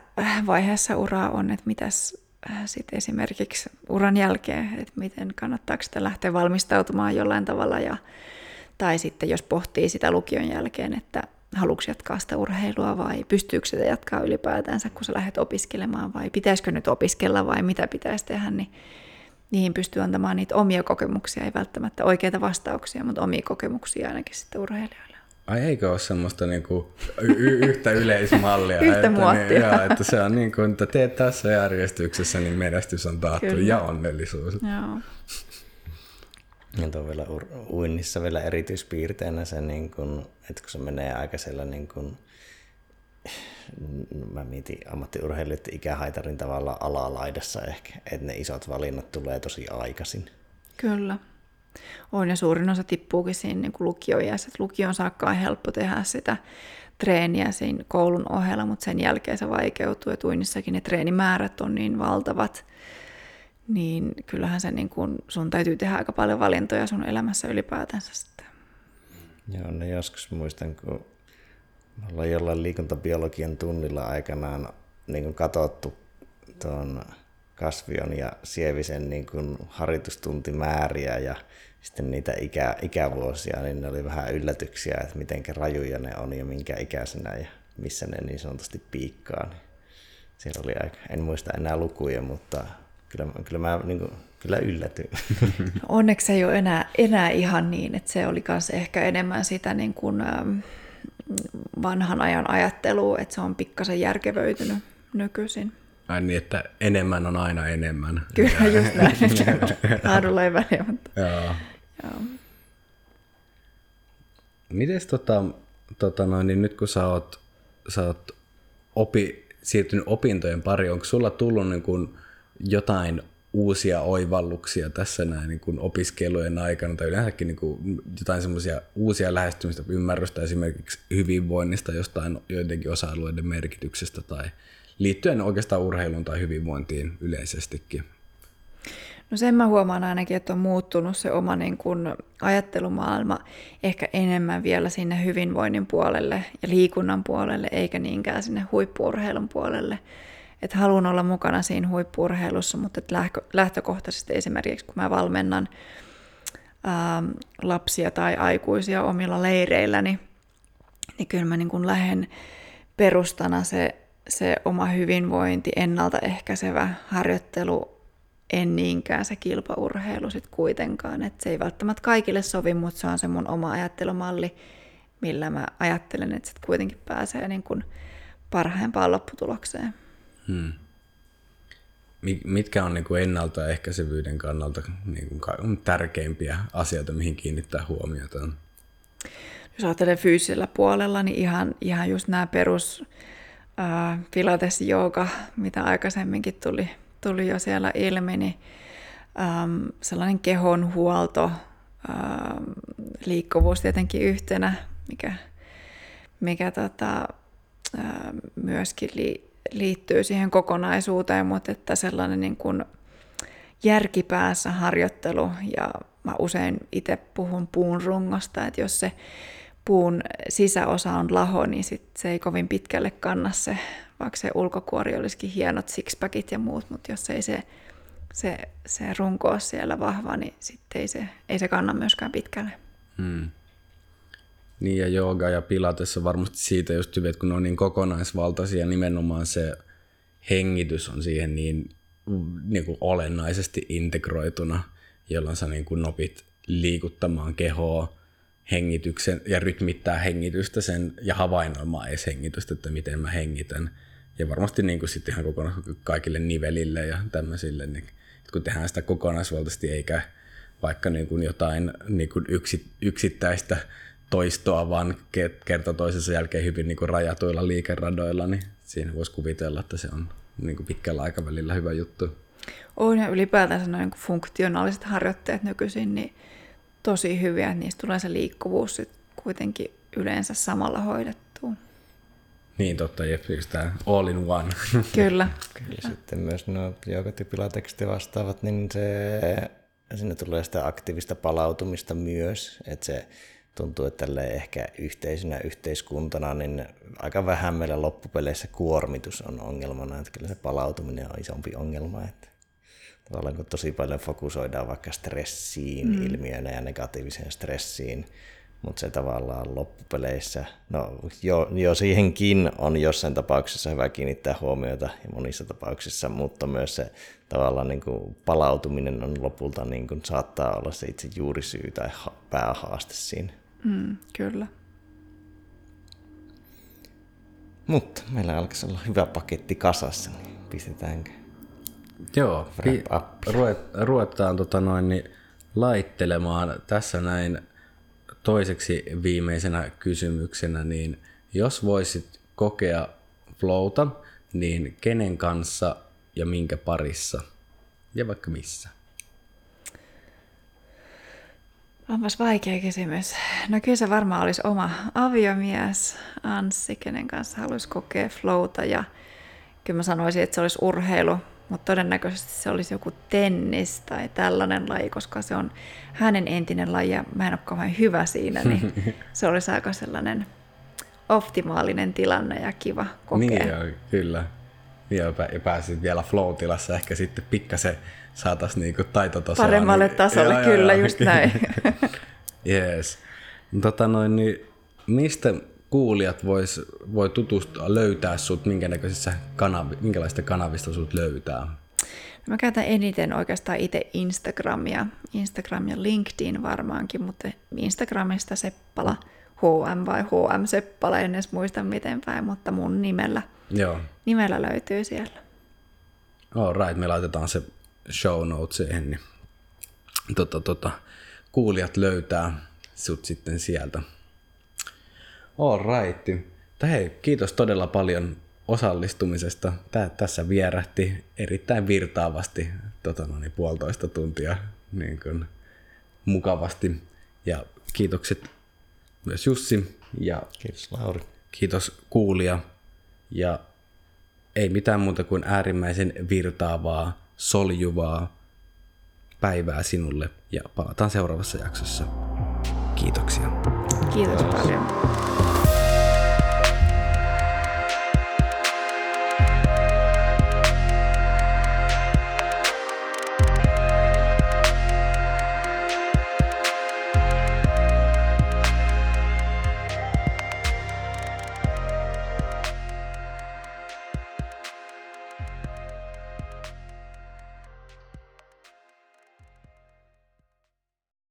vaiheessa uraa on, että mitäs sitten esimerkiksi uran jälkeen, että miten kannattaako sitä lähteä valmistautumaan jollain tavalla ja, tai sitten jos pohtii sitä lukion jälkeen, että haluatko jatkaa sitä urheilua vai pystyykö sitä jatkaa ylipäätänsä, kun sä lähdet opiskelemaan vai pitäisikö nyt opiskella vai mitä pitäisi tehdä, niin niihin pystyy antamaan niitä omia kokemuksia, ei välttämättä oikeita vastauksia, mutta omia kokemuksia ainakin sitten urheilijoille. Ai eikö ole semmoista niinku y- yhtä yleismallia? yhtä että, muottia. Niin, joo, että se on niin kuin, että teet tässä järjestyksessä, niin menestys on taattu Kyllä. ja onnellisuus. Joo. Ja tuo vielä ur- uinnissa vielä erityispiirteenä se, niin kun, että kun se menee aika siellä niin kun, mä mietin ammattiurheilijoiden ikähaitarin tavalla alalaidassa ehkä, että ne isot valinnat tulee tosi aikaisin. Kyllä. On ja suurin osa tippuukin siinä niin lukioiässä. Lukion saakka on helppo tehdä sitä treeniä siinä koulun ohella, mutta sen jälkeen se vaikeutuu. Ja tuinnissakin ne treenimäärät on niin valtavat, niin kyllähän se niin kun, sun täytyy tehdä aika paljon valintoja sun elämässä ylipäätänsä sitten. Joo, no joskus muistan, kun me ollaan jollain liikuntabiologian tunnilla aikanaan niin katsottu tuon kasvion ja sievisen niin kuin harjoitustuntimääriä ja sitten niitä ikä, ikävuosia, niin ne oli vähän yllätyksiä, että miten rajuja ne on ja minkä ikäisenä ja missä ne niin sanotusti piikkaa. Niin siellä oli aika, en muista enää lukuja, mutta kyllä, kyllä mä niin kuin, kyllä yllätyin. Onneksi ei ole enää, enää ihan niin, että se oli myös ehkä enemmän sitä niin kuin, ähm, vanhan ajan ajattelua, että se on pikkasen järkevöitynyt nykyisin. Ai niin, että enemmän on aina enemmän. Kyllä, just näin. Laadulla ei väliä, mutta... Joo. Joo. Mites tota, tota noin, niin nyt kun sä oot, sä oot opi, siirtynyt opintojen pariin, onko sulla tullut niin kuin jotain uusia oivalluksia tässä näin niin kuin opiskelujen aikana tai yleensäkin niin kuin jotain semmoisia uusia lähestymistä, ymmärrystä esimerkiksi hyvinvoinnista, jostain joidenkin osa-alueiden merkityksestä tai liittyen oikeastaan urheiluun tai hyvinvointiin yleisestikin? No sen mä huomaan ainakin, että on muuttunut se oma niin kun ajattelumaailma ehkä enemmän vielä sinne hyvinvoinnin puolelle ja liikunnan puolelle, eikä niinkään sinne huippuurheilun puolelle. Että haluan olla mukana siinä huippuurheilussa, mutta että lähtökohtaisesti esimerkiksi kun mä valmennan ää, lapsia tai aikuisia omilla leireilläni, niin, niin kyllä mä niin kun lähden perustana se, se oma hyvinvointi, ennaltaehkäisevä harjoittelu, en niinkään se kilpaurheilu sitten kuitenkaan. Et se ei välttämättä kaikille sovi, mutta se on se mun oma ajattelumalli, millä mä ajattelen, että sitten kuitenkin pääsee niin kun parhaimpaan lopputulokseen. Hmm. Mitkä on niin kuin ennaltaehkäisevyyden kannalta niin kuin tärkeimpiä asioita, mihin kiinnittää huomiota? Jos ajattelen fyysisellä puolella, niin ihan, ihan just nämä perus äh, pilates jooga, mitä aikaisemminkin tuli, tuli jo siellä ilmi, niin ähm, sellainen kehon huolto, ähm, liikkuvuus tietenkin yhtenä, mikä, mikä tota, myöskin li, liittyy siihen kokonaisuuteen, mutta että sellainen niin kuin järkipäässä harjoittelu, ja mä usein itse puhun puun rungosta, että jos se puun sisäosa on laho, niin sit se ei kovin pitkälle kanna se, vaikka se ulkokuori olisikin hienot sixpackit ja muut, mutta jos ei se, se, se runko ole siellä vahva, niin sitten ei se, ei se kanna myöskään pitkälle. Hmm. Niin ja jooga ja pilates on varmasti siitä just hyvä, että kun ne on niin kokonaisvaltaisia, nimenomaan se hengitys on siihen niin, niin kuin olennaisesti integroituna, jolloin sä niin kuin nopit liikuttamaan kehoa, hengityksen ja rytmittää hengitystä sen ja havainnoimaan edes hengitystä, että miten mä hengitän. Ja varmasti niin kuin sitten ihan kokonaan kaikille nivelille ja tämmöisille, niin kun tehdään sitä kokonaisvaltaisesti eikä vaikka niin kuin jotain niin kuin yksittäistä toistoa, vaan kerta toisensa jälkeen hyvin niin kuin rajatuilla liikeradoilla, niin siinä voisi kuvitella, että se on niin kuin pitkällä aikavälillä hyvä juttu. On ja ylipäätänsä noin funktionaaliset harjoitteet nykyisin, niin tosi hyviä, että niistä tulee se liikkuvuus sit kuitenkin yleensä samalla hoidettua. Niin totta, jep, tämä all in one. Kyllä. Kyllä sitten myös nuo joogatypilatekstit vastaavat, niin se, sinne tulee sitä aktiivista palautumista myös, että se tuntuu, että tälle ehkä yhteisönä, yhteiskuntana, niin aika vähän meillä loppupeleissä kuormitus on ongelmana, että kyllä se palautuminen on isompi ongelma. Että tavallaan kun tosi paljon fokusoidaan vaikka stressiin mm. ilmiönä ja negatiiviseen stressiin, mutta se tavallaan loppupeleissä, no jo, jo siihenkin on jossain tapauksessa hyvä kiinnittää huomiota ja monissa tapauksissa, mutta myös se tavallaan niin kuin palautuminen on lopulta niin kuin saattaa olla se itse juurisyy tai päähaaste siinä. Mm, kyllä. Mutta meillä alkaisi olla hyvä paketti kasassa, niin pistetäänkö? Joo, pi- ruvetaan tota noin, niin laittelemaan tässä näin toiseksi viimeisenä kysymyksenä, niin jos voisit kokea flowta, niin kenen kanssa ja minkä parissa ja vaikka missä? Onpas vaikea kysymys. No kyllä se varmaan olisi oma aviomies Anssi, kenen kanssa haluaisi kokea flowta ja kyllä mä sanoisin, että se olisi urheilu, mutta todennäköisesti se olisi joku tennis tai tällainen laji, koska se on hänen entinen laji ja mä en ole kauhean hyvä siinä, niin se olisi aika sellainen optimaalinen tilanne ja kiva kokea. Niin joo, kyllä. Ja, pääsit vielä flow-tilassa ehkä sitten pikkasen saataisiin niinku taitotasoa. Paremmalle niin, tasolle, joo, kyllä, joo, just näin. yes. Tota noin, niin mistä kuulijat vois, voi tutustua, löytää sut, minkä näköisissä kanavi, minkälaista kanavista sut löytää? No mä käytän eniten oikeastaan itse Instagramia, Instagram ja LinkedIn varmaankin, mutta Instagramista Seppala HM vai HM Seppala, en edes muista miten päin, mutta mun nimellä, Joo. nimellä löytyy siellä. All right, me laitetaan se show notesiin, niin tota, tota, kuulijat löytää sut sitten sieltä. All right. Hei, kiitos todella paljon osallistumisesta. Tää tässä vierähti erittäin virtaavasti tota, no niin, puolitoista tuntia niin kuin, mukavasti. Ja kiitokset myös Jussi ja kiitos Lauri. Kiitos kuulija ja ei mitään muuta kuin äärimmäisen virtaavaa, soljuvaa päivää sinulle ja palataan seuraavassa jaksossa. Kiitoksia. Kiitos paljon.